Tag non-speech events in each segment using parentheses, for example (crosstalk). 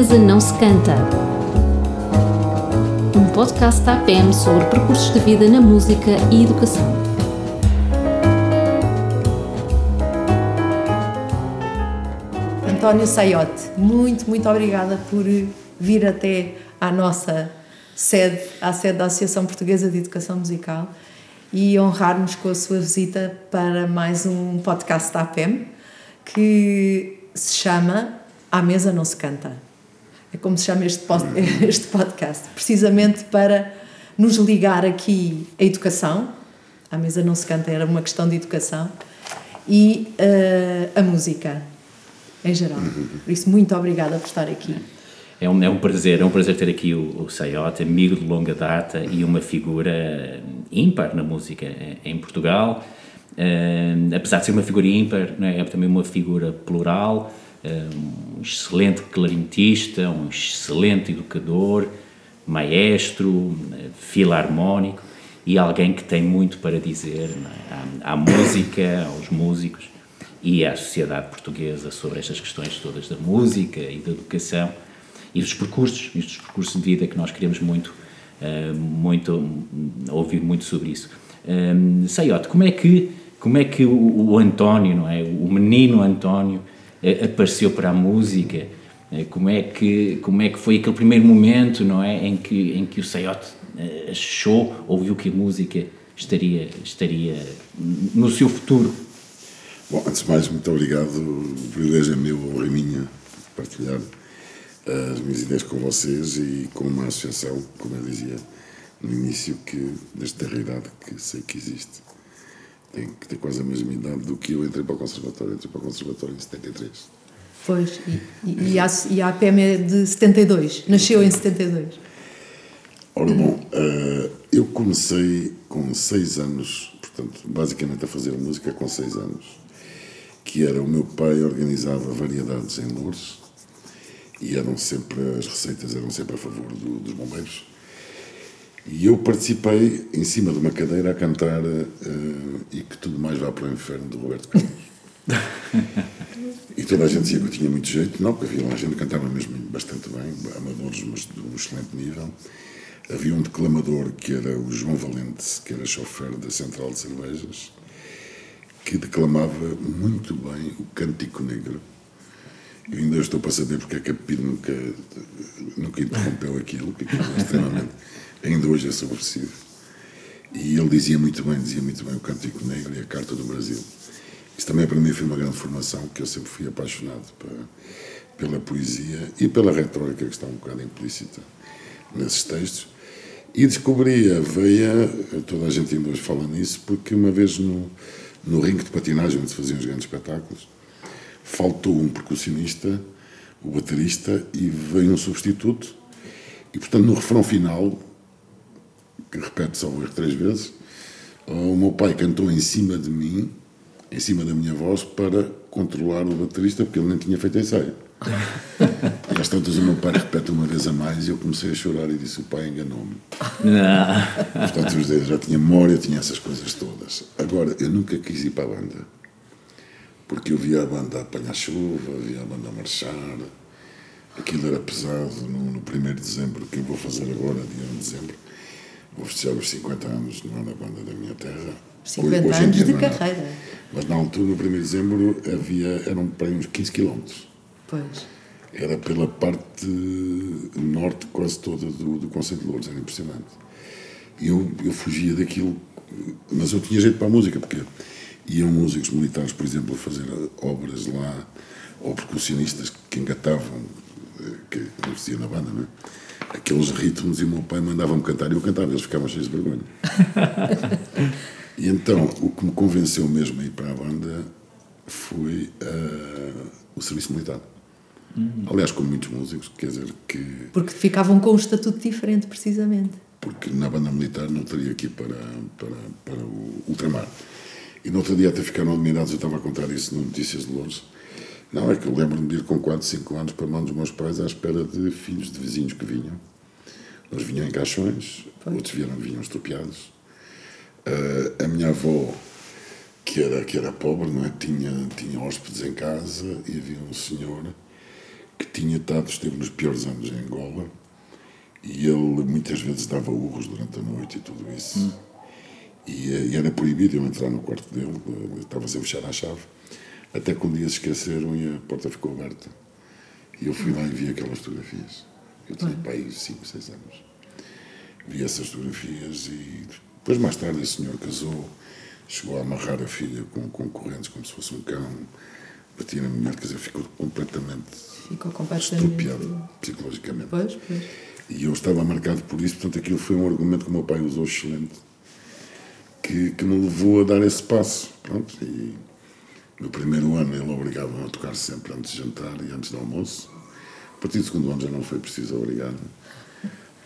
mesa não se canta. Um podcast da APM sobre percursos de vida na música e educação. António Saiote, muito, muito obrigada por vir até à nossa sede, à sede da Associação Portuguesa de Educação Musical e honrar-nos com a sua visita para mais um podcast da APEM que se chama À Mesa Não Se Canta. É como se chama este, (laughs) este podcast, precisamente para nos ligar aqui a educação. À Mesa Não Se Canta era uma questão de educação e uh, a música em geral. Por isso, muito obrigada por estar aqui. É um, é um prazer, é um prazer ter aqui o, o amigo de longa data e uma figura ímpar na música em Portugal. Uh, apesar de ser uma figura ímpar, é? é também uma figura plural, um excelente clarinetista, um excelente educador, maestro, filarmónico e alguém que tem muito para dizer é? à, à música, aos músicos e à sociedade portuguesa sobre estas questões todas da música e da educação e dos percursos, e dos percursos de vida que nós queremos muito, uh, muito ouvir muito sobre isso. Um, Saiote, como é que como é que o, o António, não é, o menino António apareceu para a música? Uh, como é que como é que foi aquele primeiro momento, não é, em que em que o Saiote achou, ouviu que a música estaria estaria no seu futuro? Bom, antes de mais, muito obrigado. O privilégio é meu, ou é minha, partilhar as minhas ideias com vocês e com uma associação, como eu dizia no início, que desde a idade que sei que existe, tem que ter quase a mesma idade do que eu entrei para o Conservatório. Entrei para o Conservatório em 73. Pois, e, e, e, a, e a APM é de 72, nasceu em 72. Ora, bom, uh, eu comecei com 6 anos, portanto, basicamente a fazer música com 6 anos, que era o meu pai organizava variedades em Lourdes, e eram sempre, as receitas eram sempre a favor do, dos bombeiros. E eu participei em cima de uma cadeira a cantar uh, E que tudo mais vá para o inferno de Roberto Carlos. e toda a gente dizia que eu tinha muito jeito, não, porque havia lá gente que cantava mesmo bastante bem, amadores, mas de um excelente nível. Havia um declamador que era o João Valente, que era chofer da Central de Cervejas, que declamava muito bem o Cântico Negro eu ainda estou para saber porque é que a Pepino nunca, nunca interrompeu aquilo, que aquilo é extremamente, ainda hoje é subversivo. E ele dizia muito bem, dizia muito bem o Cântico Negro e a Carta do Brasil. Isso também para mim foi uma grande formação, que eu sempre fui apaixonado para, pela poesia e pela retórica que está um bocado implícita nesses textos. E descobri a veia, toda a gente ainda hoje fala nisso, porque uma vez no, no ringue de patinagem, onde se faziam os grandes espetáculos, faltou um percussionista, o baterista, e veio um substituto. E, portanto, no refrão final, que repete só erro três vezes, o meu pai cantou em cima de mim, em cima da minha voz, para controlar o baterista, porque ele nem tinha feito ensaio. e às tantas o meu pai repete uma vez a mais e eu comecei a chorar e disse: O pai enganou-me. Portanto, eu já tinha memória, tinha essas coisas todas. Agora, eu nunca quis ir para a banda porque eu via a banda a apanhar chuva, via a banda a marchar. Aquilo era pesado no, no 1 de dezembro, que eu vou fazer agora, dia 1 de dezembro. Vou festejar os 50 anos não na banda da minha terra. 50 hoje, anos de carreira. Mas na altura, no 1 de dezembro, havia, eram para uns 15 quilómetros. Pois. Era pela parte norte quase toda do, do Conselho de Lourdes, era impressionante. E eu, eu fugia daquilo, mas eu tinha jeito para a música, porque iam músicos militares, por exemplo, a fazer obras lá, ou percussionistas que engatavam, eh, que conheciam na banda, não é? Aqueles ritmos e o meu pai mandava-me cantar e eu cantava, eles ficavam cheios de vergonha. (laughs) e então, o que me convenceu mesmo a ir para a banda foi uh, o serviço militar. Uhum. Aliás, como muitos músicos, quer dizer que. Porque ficavam com um estatuto diferente, precisamente. Porque na banda militar não teria aqui para, para, para o ultramar. E no outro dia até ficaram admirados, eu estava a contar isso no Notícias de Lourdes. Não, é que eu lembro-me de ir com 4, 5 anos para a mão dos meus pais à espera de filhos de vizinhos que vinham. Uns vinham em caixões, outros vieram, vinham estropiados. Uh, a minha avó, que era, que era pobre, não é? tinha, tinha hóspedes em casa e havia um senhor que tinha estado, esteve nos piores anos em Angola e ele muitas vezes dava urros durante a noite e tudo isso. Hum. E, e, era proibido eu entrar no quarto dele, estava sempre fechado à chave. Até que um dia se esqueceram e a porta ficou aberta. E eu fui lá e vi aquelas fotografias. Eu tinha para aí 5, 6 anos. Vi essas fotografias e depois, mais tarde, esse senhor casou, chegou a amarrar a filha com concorrentes como se fosse um cão, batia na mulher, quer dizer, ficou completamente, ficou completamente psicologicamente. Pois, pois. E eu estava marcado por isso, portanto, aquilo foi um argumento que o meu pai usou excelente, que, que me levou a dar esse passo. Pronto, e no primeiro ano ele obrigava-me a tocar sempre antes de jantar e antes do almoço. A partir do segundo ano já não foi preciso obrigar,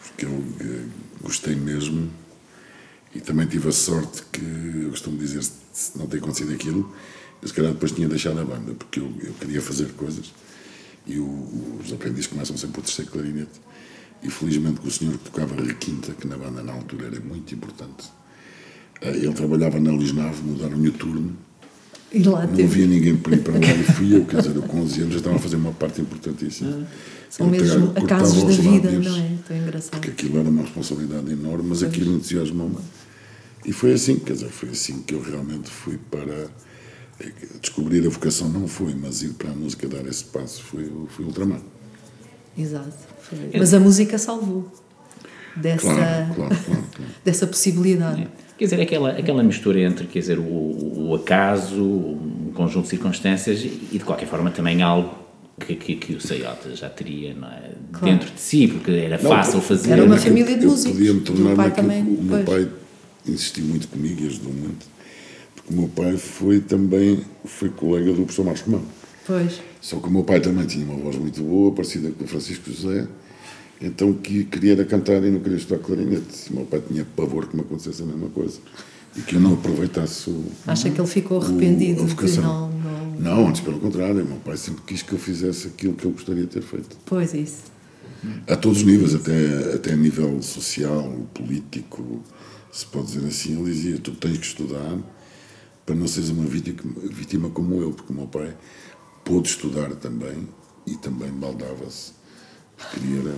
porque eu eh, gostei mesmo e também tive a sorte que, eu costumo dizer, se não ter acontecido aquilo, eu se calhar depois tinha deixado a banda, porque eu, eu queria fazer coisas e o, os aprendizes começam sempre por terceiro clarinete. E felizmente com o senhor que tocava requinta, que na banda na altura era muito importante, eh, ele trabalhava na Lisnave, mudaram-lhe o turno e lá não havia ninguém para ir para lá (laughs) e fui eu, quer dizer, eu com 11 anos já estava a fazer uma parte importantíssima. Ah, são mesmo acasos da vida, lábios, não é? Tão engraçado. Porque aquilo era uma responsabilidade enorme, mas aquilo entusiasmou-me. E foi assim, quer dizer, foi assim que eu realmente fui para. Eh, descobrir a vocação não foi, mas ir para a música dar esse passo foi, foi ultramar. Exato. Foi. Mas a música salvou dessa, claro, claro, claro, (laughs) dessa possibilidade. É. Quer dizer, aquela, aquela mistura entre quer dizer, o, o acaso, um conjunto de circunstâncias e, de qualquer forma, também algo que, que, que o Sayota já teria é? claro. dentro de si, porque era não, fácil fazer. Era uma família de músicos. Podia-me tornar pai também, o meu pai insistiu muito comigo e ajudou muito, porque o meu pai foi também foi colega do professor Marcos Romão. Pois. Só que o meu pai também tinha uma voz muito boa, parecida com o Francisco José, então que queria era cantar e não queria estudar clarinete. O meu pai tinha pavor que me acontecesse a mesma coisa e que eu não aproveitasse o. Acha que ele ficou arrependido o, de não, não. Não, antes pelo contrário. O meu pai sempre quis que eu fizesse aquilo que eu gostaria de ter feito. Pois, isso. A todos os níveis, até, até a nível social, político, se pode dizer assim. Ele dizia: Tu tens que estudar para não seres uma vítima, vítima como eu, porque o meu pai pôde estudar também e também baldava-se queria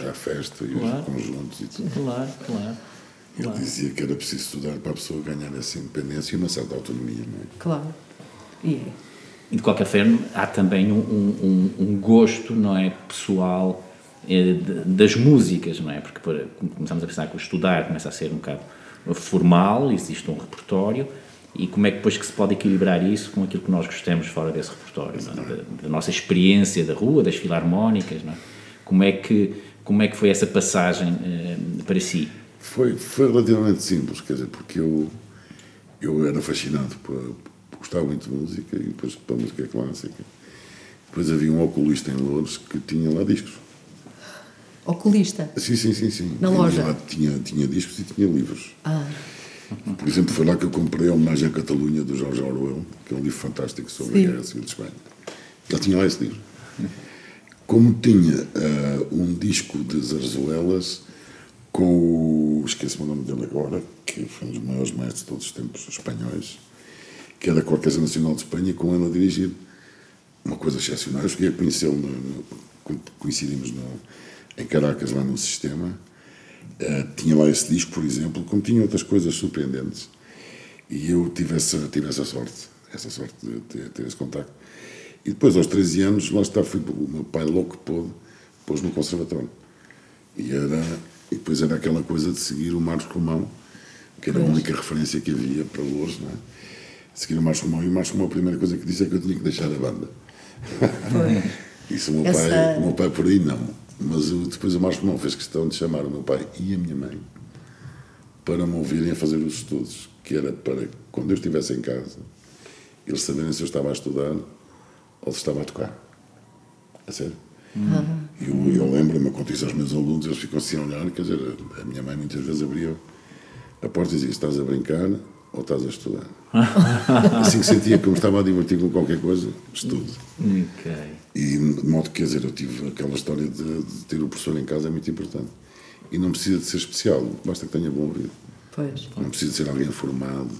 era a festa e claro. os conjuntos e tudo. Claro, claro. Ele claro. dizia que era preciso estudar para a pessoa ganhar essa independência e uma certa autonomia, não é? Claro. E é. E de qualquer forma, há também um, um, um gosto, não é, pessoal eh, das músicas, não é? Porque para, começamos a pensar que o estudar começa a ser um bocado formal, existe um repertório, e como é que depois que se pode equilibrar isso com aquilo que nós gostamos fora desse repertório, é? da, da, nossa experiência da rua, das filarmónicas, não é? Como é que, como é que foi essa passagem uh, para si? Foi, foi relativamente simples, quer dizer, porque eu, eu era fascinado por, gostava muito de música e depois pela música clássica. Depois havia um oculista em Lourdes que tinha lá discos. Oculista? Sim, sim, sim. sim. Na tinha loja? Lá, tinha, tinha discos e tinha livros. Ah. Por exemplo, foi lá que eu comprei a homenagem à Catalunha do Jorge Orwell, que é um livro fantástico sobre sim. a Guerra Civil de Espanha. Ele tinha lá esse livro. Como tinha uh, um disco de zarzuelas com o. esqueci o nome dele agora, que foi um dos maiores mestres de todos os tempos espanhóis, que era a Orquestra Nacional de Espanha, com ele a dirigir. Uma coisa excepcional. Eu cheguei a conhecê-lo, coincidimos no, em Caracas, lá no sistema. Uh, tinha lá esse disco, por exemplo, como tinha outras coisas surpreendentes. E eu tive essa, tive essa sorte, essa sorte de ter, ter esse contacto. E depois, aos 13 anos, lá está, fui, o meu pai louco pôde, pôs no conservatório. E, era, e depois era aquela coisa de seguir o Marcos Romão, que era a única referência que havia para Louros, não é? Seguir o Marcos Romão. E o Marcos Romão, a primeira coisa que disse é que eu tinha que deixar a banda. Foi. (laughs) Isso o meu, Essa... pai, o meu pai por aí não. Mas depois o Marcos Romão fez questão de chamar o meu pai e a minha mãe para me ouvirem a fazer os estudos, que era para, quando eu estivesse em casa, eles saberem se eu estava a estudar ou se estava a tocar. A sério. Uhum. Eu, eu lembro-me, quando isso aos meus alunos, eles ficam assim a olhar, quer dizer, a minha mãe muitas vezes abria a porta e dizia: estás a brincar ou estás a estudar? (laughs) assim que sentia que me estava a divertir com qualquer coisa, estudo. Okay. E de modo que, quer dizer, eu tive aquela história de, de, ter o professor em casa, é muito importante. E não precisa de ser especial, basta que tenha bom ouvido. Pois. Não precisa de ser alguém formado,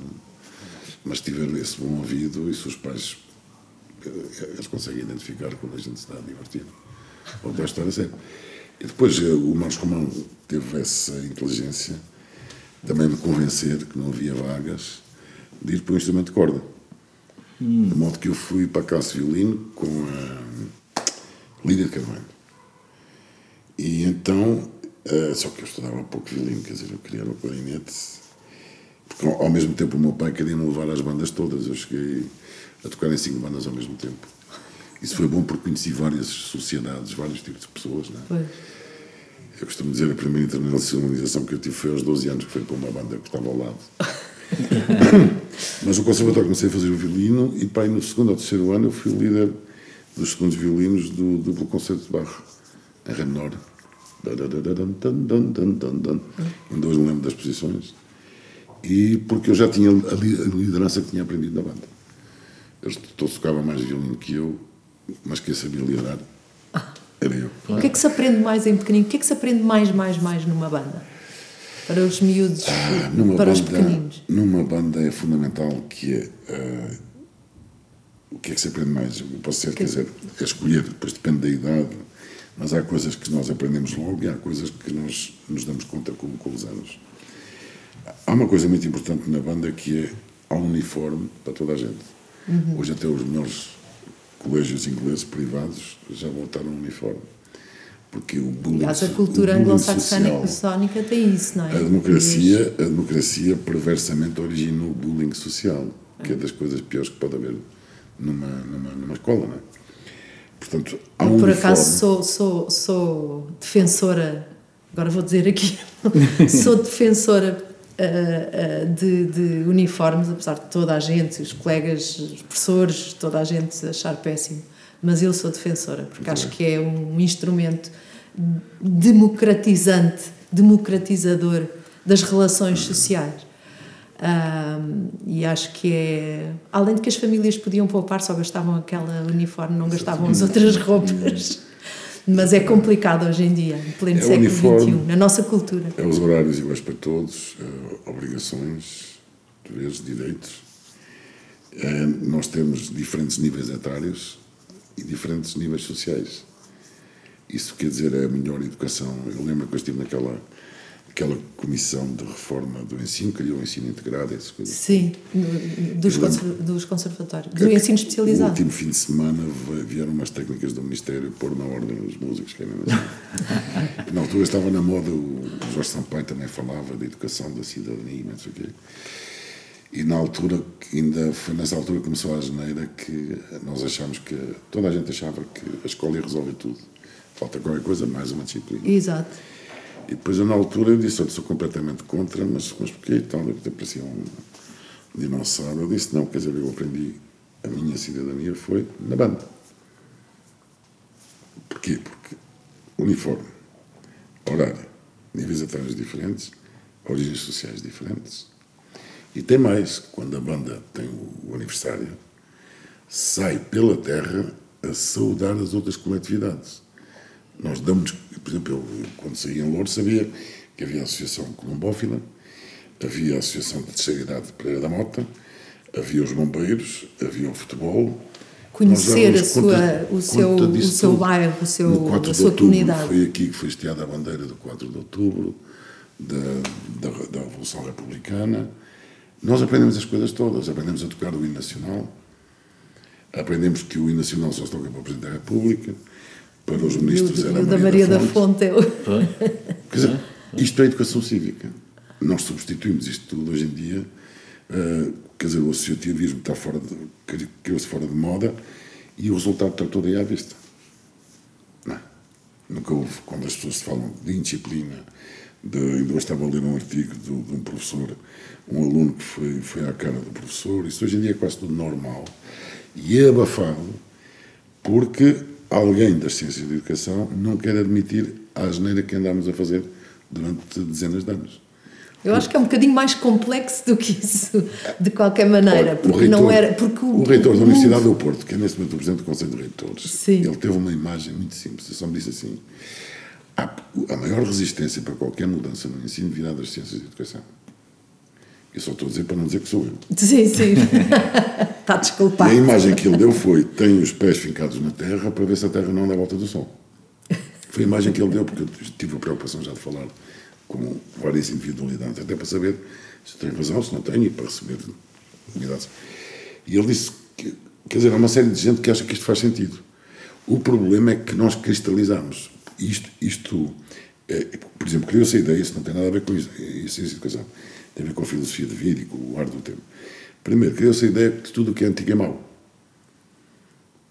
mas tiver esse bom ouvido e se os pais eles conseguem identificar quando a gente está a divertir. voltei a estudar a sério. E depois eh, o Marcos Romão teve essa inteligência também de convencer que não havia vagas de ir para o instrumento de corda. De modo que eu fui para a de violino com a Lídia de Carvalho. E então, eh, só que eu estudava pouco violino, quer dizer, eu queria o clarinete, porque ao mesmo tempo o meu pai queria me levar às bandas todas, eu cheguei a tocar em cinco bandas ao mesmo tempo. Isso foi bom porque conheci várias sociedades, vários tipos de pessoas, não é? Pois. Eu costumo dizer a primeira internacionalização que eu tive foi aos 12 anos, que foi para uma banda que estava ao lado. (laughs) Mas no conservatório comecei a fazer o violino e pá, aí no segundo ou terceiro ano eu fui o líder dos segundos violinos do duplo concerto de barro, em Ré menor. Ainda hoje me lembro das posições. E porque eu já tinha a liderança que tinha aprendido na banda. Eles todos tocavam mais violino que eu, mas quem sabia liderar era eu. O que é que se aprende mais em pequenino? O que é que se aprende mais, mais, mais numa banda? Para os miúdos, Ah, Numa para os banda, pequeninos. numa banda é fundamental que é ah, o que é que se aprende mais? Eu posso ser, quer dizer, é escolher, depois depende da idade, mas há coisas que nós aprendemos logo e há coisas que nós nos damos conta com, com os anos. Há uma coisa muito importante na banda que é há um uniforme para toda a gente. Uhum. Hoje até os melhores colégios ingleses privados já voltaram um uniforme. Porque o bullying, Aliás, a cultura anglo-saxónica tem isso, não é? a democracia, a democracia perversamente originou o bullying social, que é das coisas piores que pode haver numa, numa, numa escola, não é? Portanto, há um por uniforme. acaso, sou, sou, sou defensora, agora vou dizer aqui, (laughs) sou defensora ah, ah, de, de uniformes, apesar de toda a gente, os colegas, os professores, toda a gente achar péssimo, mas eu sou defensora, porque acho que é um instrumento democratizante, democratizador das relações sociais. Ahm, e acho que é. Além de que as famílias podiam poupar, só gastavam aquela uniforme, não gastavam as outras roupas. Mas é complicado hoje em dia, em pleno É século uniforme. XXI, na nossa cultura. É os horários iguais para todos, eh, obrigações, deveres, direitos. Eh, nós temos diferentes níveis etários e diferentes níveis sociais. Isso quer dizer é a melhor educação. Eu lembro que eu estive naquela aquela comissão de reforma do ensino, criou o ensino integrado, essas coisas. Sim, dos, Eu lembro- conser- dos conservatórios, do ensino especializado. No último fim de semana vieram umas técnicas do Ministério pôr na ordem os músicos, que mesmo assim. (laughs) Na altura estava na moda, o Jorge Sampaio também falava da educação da cidadania, não sei o quê. E na altura, ainda foi nessa altura que começou a geneira que nós achámos que, toda a gente achava que a escola ia resolver tudo. Falta qualquer coisa, mais uma disciplina. Exato. E depois, eu, na altura, eu disse: Olha, sou completamente contra, mas, mas porquê? Então, eu até parecia um dinossauro. Eu disse: Não, quer dizer, eu aprendi, a minha cidadania foi na banda. Porquê? Porque uniforme, horário, níveis etários diferentes, origens sociais diferentes. E tem mais: quando a banda tem o aniversário, sai pela terra a saudar as outras coletividades. Nós damos, por exemplo, eu, quando saí em Lourdes sabia que havia a Associação Colombófila, havia a Associação de Terceira Idade de Pereira da Mota, havia os bombeiros, havia o futebol. Conhecer a sua, conta- o seu, o seu bairro, o seu, No 4 a sua comunidade. Foi aqui que foi estiada a bandeira do 4 de outubro, da, da, da Revolução Republicana. Nós aprendemos as coisas todas. Aprendemos a tocar o hino nacional, aprendemos que o hino nacional só se toca para o Presidente da República, para os o, ministros era o da Maria da Fonte. é o- (laughs) Quer dizer, isto é educação cívica. Nós substituímos isto tudo hoje em dia. eh, quer dizer, o associativismo está fora de, criou-se fora de moda e o resultado está todo aí à vista. Não. é? Nunca houve, quando as pessoas falam de indisciplina, de, ainda hoje estava a ler um artigo do- de um professor, um aluno que foi, foi à cara do professor, isso hoje em dia é quase tudo normal. E é abafado porque alguém das ciências da educação não quer admitir a asneira que andámos a fazer durante dezenas de anos. Eu acho que é um bocadinho mais complexo do que isso, de qualquer maneira, Olha, porque não era. Porque o, o reitor da Universidade do Porto, que é neste momento o presidente do Conselho de Reitores, Sim. ele teve uma imagem muito simples. Ele só me disse assim: a, a maior resistência para qualquer mudança no ensino virá das ciências da educação. Eu só estou a dizer para não dizer que sou eu. Sim, sim. (laughs) Está E desculpado. a imagem que ele deu foi: tem os pés fincados na terra para ver se a terra não dá a volta do sol. Foi a imagem que ele deu, porque eu tive a preocupação já de falar com várias individualidades, até para saber se tenho razão, se não tenho, e para receber unidades. E ele disse que, quer dizer, há uma série de gente que acha que isto faz sentido. O problema é que nós cristalizamos. Isto, isto é, por exemplo, criou-se a ideia, isso não tem nada a ver com isso, isso é educação, tem a ver com a filosofia de vida e com o ar do tempo. Primeiro, criou-se a ideia de tudo o que é antigo é mau.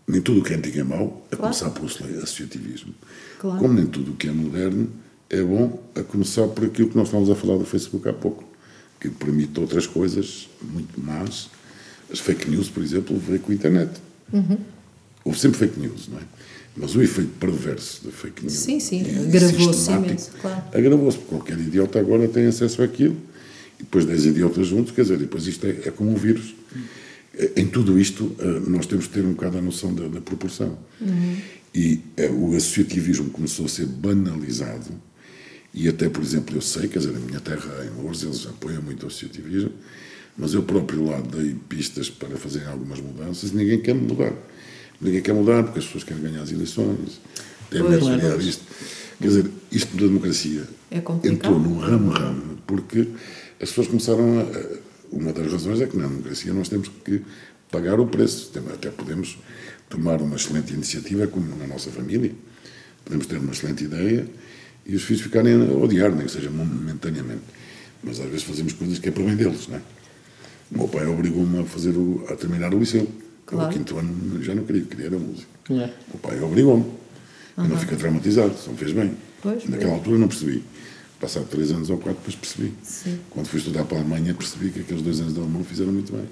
Nem tudo o que é antigo é mau, a Claro. começar pelo associativismo. Claro. Como nem tudo o que é moderno é bom, a começar por aquilo que nós estávamos a falar do Facebook há pouco, que permite outras coisas muito más. As fake news, por exemplo, veio com a internet. Uhum. Houve sempre fake news, não é? Mas o efeito perverso da fake news. Sim, sim, agravou-se imenso, claro. Agravou-se, porque qualquer idiota agora tem acesso àquilo, e depois 10 idiotas juntos, quer dizer, depois isto é, é como um vírus. Em tudo isto, eh, nós temos que ter um bocado a noção da, da proporção. E eh, o associativismo começou a ser banalizado, e até, por exemplo, eu sei, quer dizer, a minha terra em Lourdes, eles apoiam muito o associativismo, mas eu próprio lá dei pistas para fazerem algumas mudanças e ninguém quer mudar. Ninguém quer mudar porque as pessoas querem ganhar as eleições, Pois, avaliar pois. isto. Quer dizer, isto da democracia É entrou num ramo-ramo porque as pessoas começaram a. Uma das razões é que na democracia nós temos que pagar o preço. Até podemos tomar uma excelente iniciativa, como na nossa família. Podemos ter uma excelente ideia e os filhos ficarem a odiar, nem que seja momentaneamente. Mas às vezes fazemos coisas que é para bem deles, não é? O meu pai obrigou-me a, fazer o, a terminar o liceu. Eu, Claro. ao quinto ano já não queria, queria era música. É. O pai obrigou-me. Eu não fiquei traumatizado, só me fez bem. Pois, Naquela pois. altura não percebi. Passado três anos ou quatro, depois percebi. Sim. Quando fui estudar para a Alemanha, percebi que aqueles dois anos de alemão fizeram muito bem.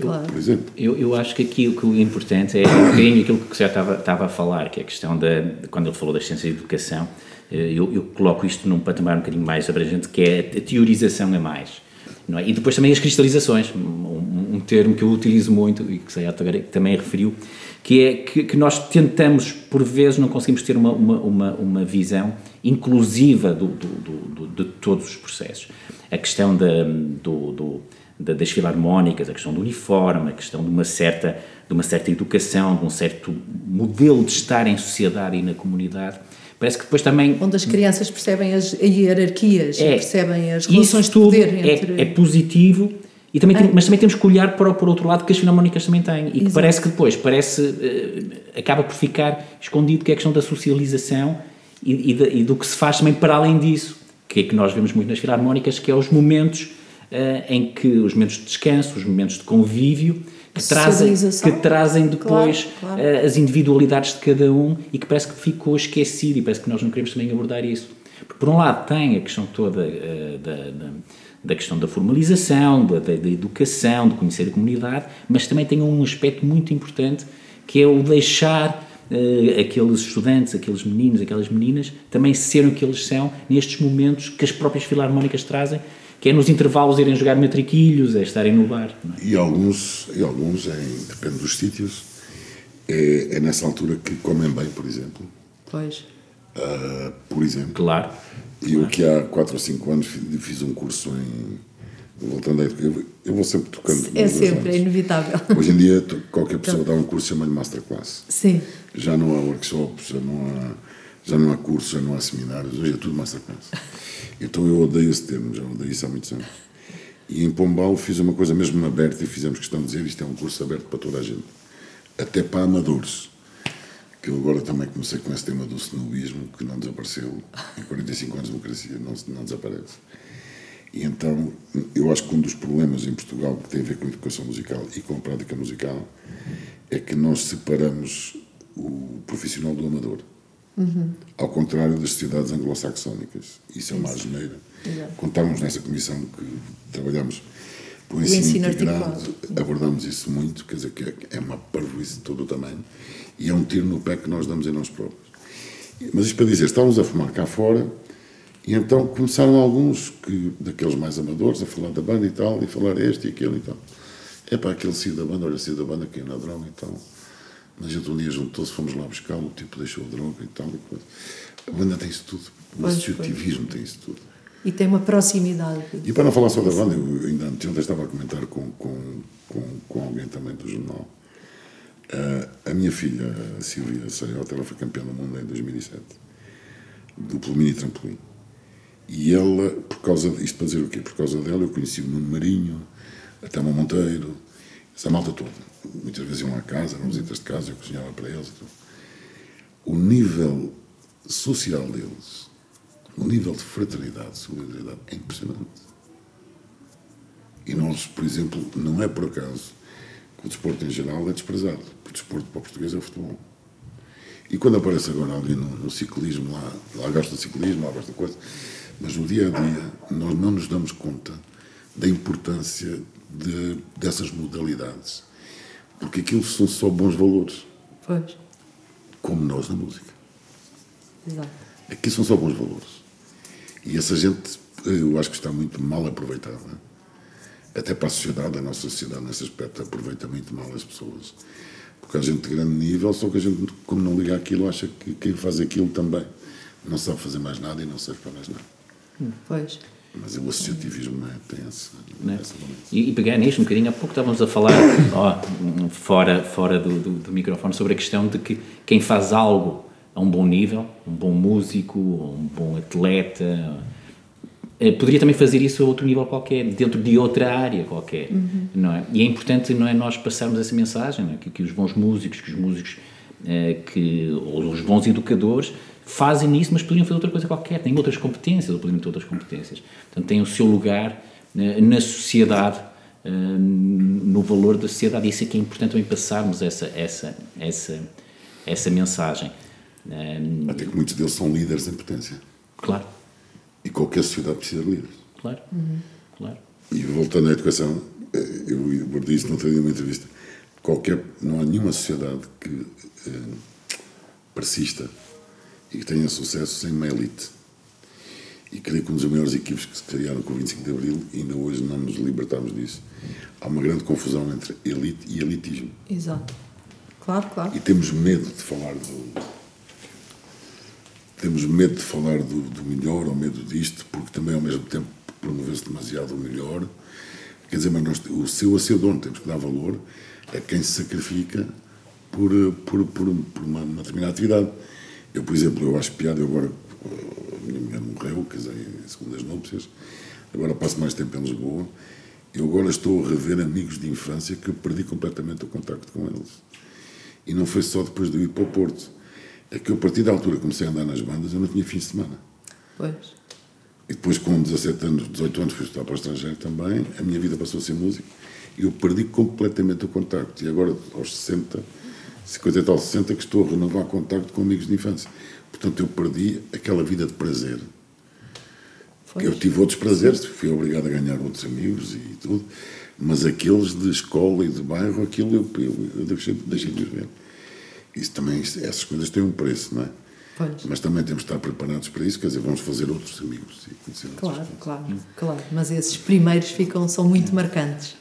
Claro. Por exemplo. Eu, eu acho que aqui o que é importante é um bocadinho aquilo que o estava, estava a falar, que é a questão da. de Quando ele falou da ciência de educação, eh, eu, eu coloco isto num patamar um bocadinho mais abrangente, que é a teorização a mais. Não é? E depois também as cristalizações, um, um- termo que eu utilizo muito e que o também referiu, que é que, que nós tentamos, por vezes, não conseguimos ter uma, uma, uma, uma visão inclusiva do, do, do- do- de todos os processos. A questão da, do, da- das filarmónicas, a questão do uniforme, a questão de uma certa, de uma certa educação, de um certo modelo de estar em sociedade e na comunidade, parece que depois também Onde as crianças percebem as hierarquias e percebem as relações de poder é- entre. é, positivo e também tem- É. mas também temos que olhar para o por outro lado que as filarmónicas também têm e que Exato. parece que depois parece eh, acaba por ficar escondido que é a questão da socialização e, e e do que se faz também para além disso que é que nós vemos muito nas filarmónicas que é os momentos eh, em que os momentos de descanso os momentos de convívio que trazem, que trazem depois Claro, claro. eh, as individualidades de cada um e que parece que ficou esquecido e parece que nós não queremos também abordar isso. Porque, por um lado, tem a questão toda da, da, da questão da formalização, da, da, da educação, de conhecer a comunidade, mas também tem um aspecto muito importante que é o deixar eh, aqueles estudantes, aqueles meninos, aquelas meninas, também serem o que eles são nestes momentos que as próprias filarmónicas trazem, que é nos intervalos irem jogar matriquilhos, é estarem no bar. não é? E alguns, e alguns em, depende dos sítios, é, é nessa altura que comem bem, por exemplo. Pois. Ah, por exemplo. Claro. E eu que há 4 ou 5 anos fi- fiz um curso em. Voltando a eu, eu vou sempre tocando. É sempre, é inevitável. Hoje em dia, qualquer pessoa dá um curso chama-lhe Masterclass. Sim. Já não há workshops, já não há, já não há cursos, já não há seminários, hoje é tudo Masterclass. Então eu odeio esse termo, já odeio isso há muitos anos. E em Pombal fiz uma coisa mesmo aberta e fizemos questão de dizer isto é um curso aberto para toda a gente, até para amadores. Que eu agora também comecei com esse tema do snobismo, que não desapareceu em 45 anos de democracia, não, não desaparece. E então, eu acho que um dos problemas em Portugal que tem a ver com a educação musical e com a prática musical é que nós separamos o profissional do amador. Ao contrário das sociedades anglo-saxónicas. Isso é uma asneira. Estávamos nessa comissão que trabalhamos o O ensino, ensino integrado, articulado. abordamos isso muito, quer dizer, que é- é uma parvoíce de todo o tamanho e é um tiro no pé que nós damos em nós próprios. Mas isto para dizer, estávamos a fumar cá fora e então começaram alguns, que, daqueles mais amadores, a falar da banda e tal, e falar este e aquele e tal. É para aquele saiu da banda, olha, saiu da banda aqui na droga e tal. A gente um dia juntou-se, fomos lá buscá-lo, o tipo deixou a droga e tal. E coisa. A banda tem isso tudo, o associativismo tem isso tudo. E tem uma proximidade. E para não falar só da banda, eu ainda anteontem estava a comentar com, com, com, com alguém também do jornal. Ah, a minha filha, a Silvia Saiota, ela foi campeã do mundo em 2007. duplo mini trampolim. E ela, por causa isto para dizer o quê? Por causa dela eu conheci o Nuno Marinho, a Tama Monteiro, essa malta toda. Muitas vezes iam à casa, eram visitas de casa, eu cozinhava para eles. e tudo. O nível social deles, o nível de fraternidade, solidariedade, é impressionante. E nós, por exemplo, não é por acaso que o desporto em geral é desprezado. O desporto para o português é o futebol. E quando aparece agora alguém no, no ciclismo, lá, lá gosta de ciclismo, lá gosta de coisa, mas no dia a dia nós não nos damos conta da importância de, dessas modalidades. Porque aquilo são só bons valores, Pois, como nós na música. exato. Aqui são só bons valores. E essa gente, eu acho que está muito mal aproveitada. Até para a sociedade, a nossa sociedade, nesse aspecto, aproveita muito mal as pessoas. Porque a gente de grande nível, só que a gente, como não liga aquilo, acha que quem faz aquilo também não sabe fazer mais nada e não serve para mais nada. Pois. Mas o associativismo é, tem essa, né? essa valência. E, e pegar nisto um bocadinho, há pouco estávamos a falar, (coughs) ó, fora, fora do, do, do microfone, sobre a questão de que quem faz algo a um bom nível, um bom músico, um bom atleta, eh, poderia também fazer isso a outro nível qualquer, dentro de outra área qualquer, não é? E é importante, não é, nós passarmos essa mensagem, é? que, que os bons músicos, que os músicos, eh, que, os bons educadores, fazem isso, mas poderiam fazer outra coisa qualquer, têm outras competências, ou poderiam ter outras competências. Portanto, têm o seu lugar eh, na sociedade, eh, no valor da sociedade, e isso é que é importante também passarmos essa, essa, essa, essa mensagem. Eh, Até que muitos deles são líderes em potência. Claro, E qualquer sociedade precisa de líderes. claro, claro. E voltando à educação, eh, eu abordei isso noutra dia numa entrevista. Qualquer, não há nenhuma sociedade que eh, persista e que tenha sucesso sem uma elite. E creio que um dos maiores equipes que se criaram com o 25 de Abril, e ainda hoje não nos libertámos disso, há uma grande confusão entre elite e elitismo. Exato. Claro, claro. E temos medo de falar do. Temos medo de falar do, do melhor ou medo disto, porque também ao mesmo tempo promoveu-se demasiado o melhor. Quer dizer, mas nós, o seu a seu dono, temos que dar valor a quem se sacrifica por, por, por, por uma, uma determinada atividade. Eu, por exemplo, eu acho piada, eu agora, eh, a minha mulher morreu, casei em segundas núpcias, agora passo mais tempo em Lisboa, eu agora estou a rever amigos de infância que eu perdi completamente o contacto com eles. E não foi só depois de eu ir para o Porto. É que eu, a partir da altura, comecei a andar nas bandas, eu não tinha fim de semana. Pois. E depois, com 17 anos, 18 anos, fui estudar para o estrangeiro também, a minha vida passou a ser música. E eu perdi completamente o contacto. E agora, aos 60, 50 e tal, 60, que estou a renovar contacto com amigos de infância. Portanto, eu perdi aquela vida de prazer. Pois. Eu tive outros prazeres, fui obrigado a ganhar outros amigos e tudo, mas aqueles de escola e de bairro, aquilo eu, eu, eu deixei, deixei de ver. Isso também, essas coisas têm um preço, não é? Pois. Mas também temos de estar preparados para isso, quer dizer, vamos fazer outros amigos e conhecer Claro, pessoas. claro, claro. Mas esses primeiros ficam, são muito marcantes.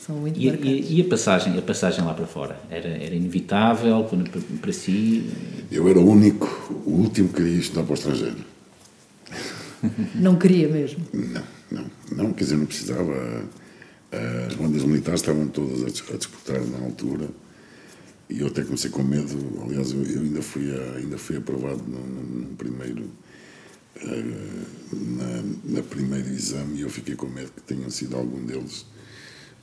São muito E, marcantes. e, e a passagem, a passagem lá para fora? Era, era inevitável para, para, si? Eu era o único, o último que queria estudar para o estrangeiro. Não queria mesmo. Não, não, não, quer dizer, não precisava. As bandas militares estavam todas a disputar na altura e eu até comecei com medo. Aliás, eu, eu ainda, fui a- ainda fui aprovado no, primeiro. eh, na, na primeiro exame e eu fiquei com medo que tenha sido algum deles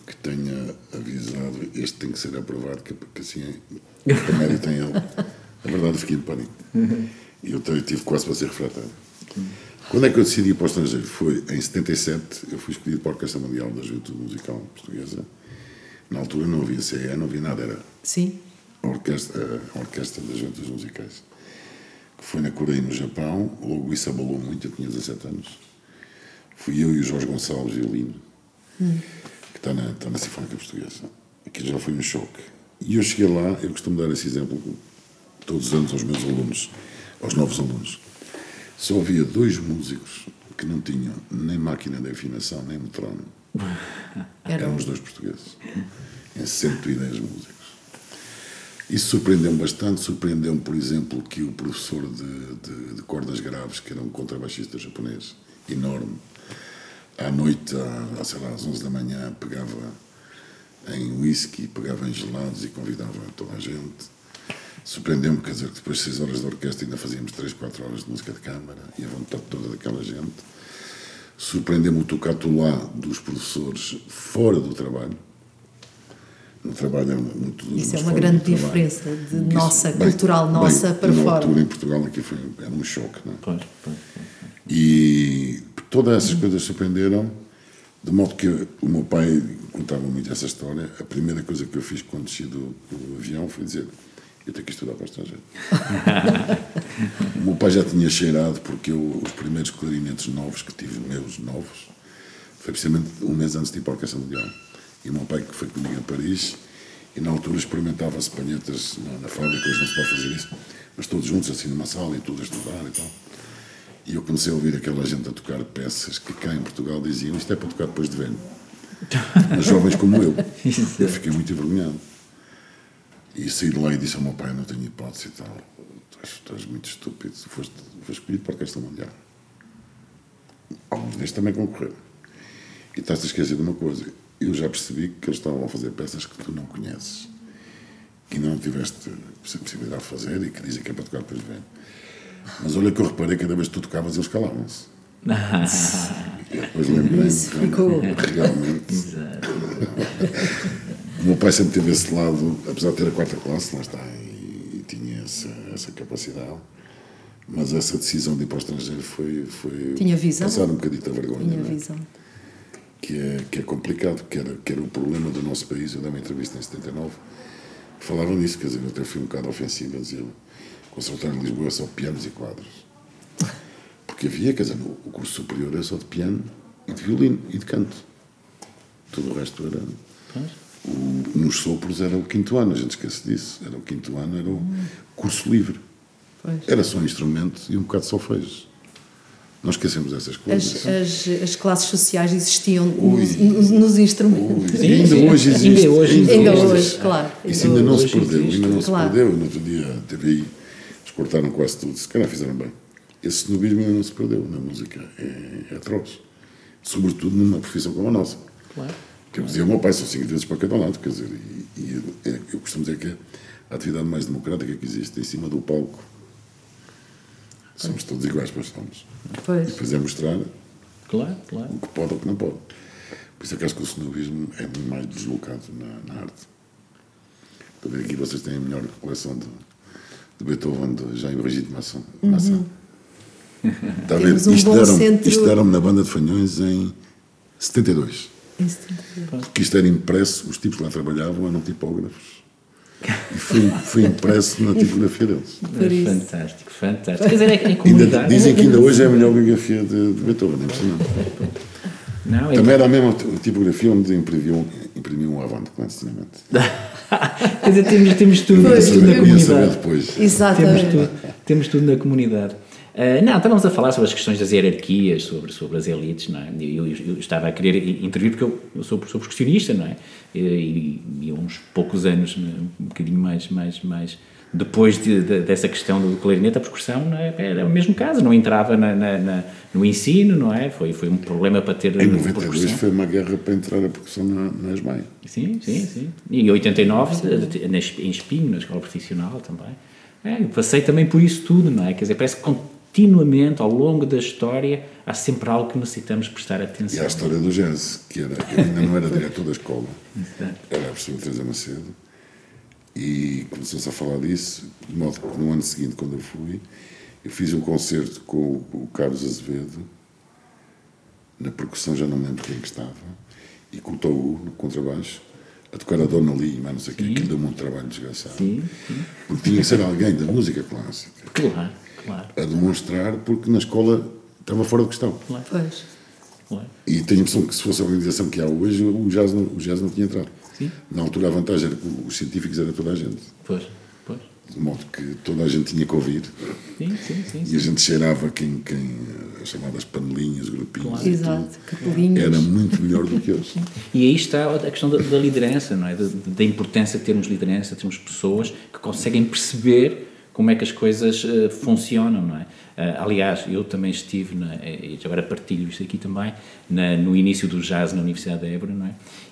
que tenha avisado este tem que ser aprovado que, que assim é, que mérito tem ele a verdade eu fiquei em pânico e eu tive quase para ser refratário quando é que eu decidi ir para o estrangeiro? Foi em 77, eu fui escolhido para a Orquestra Mundial da Juventude Musical Portuguesa. Na altura não havia CE, não havia nada, era Sim. A Orquestra, a Orquestra das Juventudes Musicais. Que foi na Coreia e no Japão, logo isso abalou muito, eu tinha 17 anos. Fui eu e o Jorge Gonçalves, violino, que está na, está na Sinfónica Portuguesa. Aquilo já foi um choque. E eu cheguei lá, eu costumo dar esse exemplo todos os anos aos meus alunos, aos novos alunos. Só havia dois músicos que não tinham nem máquina de afinação, nem metrónomo. Era Eram os dois portugueses. Em 110 músicos. Isso surpreendeu-me bastante. Surpreendeu-me, por exemplo, que o professor de, de- de cordas graves, que era um contrabaixista japonês enorme, à noite, à, sei lá, às 11 da manhã, pegava em whisky, pegava em gelados e convidava toda a gente. Surpreendeu-me, quer dizer, que depois de 6 horas de orquestra ainda fazíamos 3, 4 horas de música de câmara e a vontade toda daquela gente. Surpreendeu-me o tocato lá dos professores fora do trabalho. No trabalho era muito Isso é uma grande diferença de isso- nossa, bem, cultural bem, nossa para fora. altura em Portugal aqui foi era um choque, não é? Pois, pois, pois. E todas essas coisas surpreenderam, de modo que o meu pai contava muito essa história. A primeira coisa que eu fiz quando desci do, do avião foi dizer: Eu tenho que estudar para o estrangeiro. (laughs) o meu pai já tinha cheirado, porque eu, os primeiros clarinetes novos que tive, meus novos, foi precisamente um mês antes de ir para a Orquestra Mundial. E o meu pai que foi comigo a Paris, e na altura experimentava-se palhetas na, na fábrica, hoje não se pode fazer isso, mas todos juntos, assim, numa sala e tudo a estudar e tal. E eu comecei a ouvir aquela gente a tocar peças que cá em Portugal diziam isto é para tocar depois de velho. (laughs) Mas jovens como eu. Eu fiquei muito envergonhado. E saí de lá e disse ao meu pai: não tenho hipótese e tal. És muito estúpido. Foste, foste escolhido para a Orquestra Mundial. Alguns deles também concorreram. E estás a esquecer de uma coisa. Eu já percebi que eles estavam a fazer peças que tu não conheces. Que ainda não tiveste possibilidade de fazer e que dizem que é para tocar depois de velho. Mas olha que eu reparei que cada vez que tu tocavas eles calavam-se. (laughs) E depois lembrei-me Isso ficou- realmente. o meu pai sempre teve esse lado, apesar de ter a quarta classe, lá está, e, e tinha essa, essa capacidade. Mas essa decisão de ir para o estrangeiro foi, foi Tinha visão? passar um bocadinho a vergonha. Minha não é? visão. Que é, que é complicado, que era, que era o problema do nosso país. Eu dei uma entrevista em 79, falava nisso, quer dizer, eu até fui um bocado ofensivo a dizer o Conservatório de Lisboa é só pianos e quadros. Porque havia, quer dizer, o curso superior é só de piano e de violino e de canto. Tudo o resto era. O, nos sopros era o quinto ano, a gente esquece disso. Era o quinto ano, era o curso livre. Era só um instrumento e um bocado de solfejo. Nós esquecemos dessas coisas. As, as, as classes sociais existiam Ui. nos, nos- instrumentos. Ui, ainda hoje Ainda existe. hoje Ainda existe. hoje, claro. Isso ainda não se hoje perdeu, existe. ainda não se Claro. perdeu. No outro dia, a TVI, eles cortaram quase tudo. Se calhar fizeram bem. Esse snobismo ainda não se perdeu na música. É, é atroz. Sobretudo numa profissão como a nossa. Claro. Que eu dizia ao meu pai, são cinco vezes para cada lado. Quer dizer, e, e é- eu costumo dizer que é a atividade mais democrática que existe em cima do palco. Somos todos iguais, pois somos. E Pois. depois é mostrar Claro, claro. o que pode ou o que não pode. Por isso é que acho que o snobismo é muito mais deslocado na, na arte. Estou a ver aqui vocês têm a melhor coleção de, de Beethoven de Jaime Brigitte Masson. Masson. (laughs) Está a ver? Um isto deram-me centro- deram-me na banda de Fanhões em 72. Em 72. Porque isto era impresso, os tipos que lá trabalhavam eram tipógrafos. E foi, foi impresso na tipografia deles. Isso. Fantástico, fantástico. Quer dizer, é, é Ainda, dizem que ainda hoje é a melhor biografia de, de Beethoven, é impressionante. Não, é Também era a mesma tipografia onde imprimiam, imprimiam um avante clandestinamente. Quer dizer, temos, temos tudo, temos tudo na comunidade. depois. Temos Exatamente. tudo, temos tudo na comunidade. Ah, não, estávamos a falar sobre as questões das hierarquias, sobre, sobre as elites, não é? Eu, eu- eu estava a querer intervir porque eu, eu sou, sou percussionista, não é? E, e uns poucos anos, né, um bocadinho mais, mais, mais depois de- de- dessa questão do clarinete, a percussão não é? era o mesmo caso, não entrava na, na- na- no ensino, não é? Foi, foi um problema para ter Em 92 percussão. foi uma guerra para entrar a percussão na, na ESMAI. Sim, sim, sim. E em 89, de- na Es- em Espinho, na escola profissional também. É, eu passei também por isso tudo, não é? Quer dizer, parece que continuamente, ao longo da história, há sempre algo que necessitamos prestar E atenção. há a história do jazz, que era, ainda não era diretor da escola, era a professora Teresa Macedo, e começou-se a falar disso, de modo que no ano seguinte, quando eu fui, eu fiz um concerto com o, Carlos Azevedo, na percussão já não me lembro quem que estava, e com o Tou, no contrabaixo, a tocar a Dona Lee, mas não sei o quê, aquilo deu-me um trabalho desgraçado. Sim, sim. Porque tinha que ser alguém da música clássica Claro, claro, a demonstrar, porque na escola estava fora de questão. claro, Pois. claro. E tenho a impressão que se fosse a organização que há hoje, o jazz não, o jazz não tinha entrado. Sim. Na altura a vantagem era que os científicos era toda a gente. Pois, pois. De modo que toda a gente tinha que ouvir. Sim, sim, sim. E sim. a gente cheirava quem, quem as chamadas panelinhas, grupinhos. Claro. e Exato. tudo. Capelinhas. Era muito melhor do que (laughs) hoje. E aí está a questão da, da liderança, não é? Da, da importância de termos liderança, termos pessoas que conseguem perceber como é que as coisas eh, funcionam, não é? Ah, aliás, eu também estive, na, e agora partilho isto aqui também, na- no início do jazz na Universidade de Évora, não é?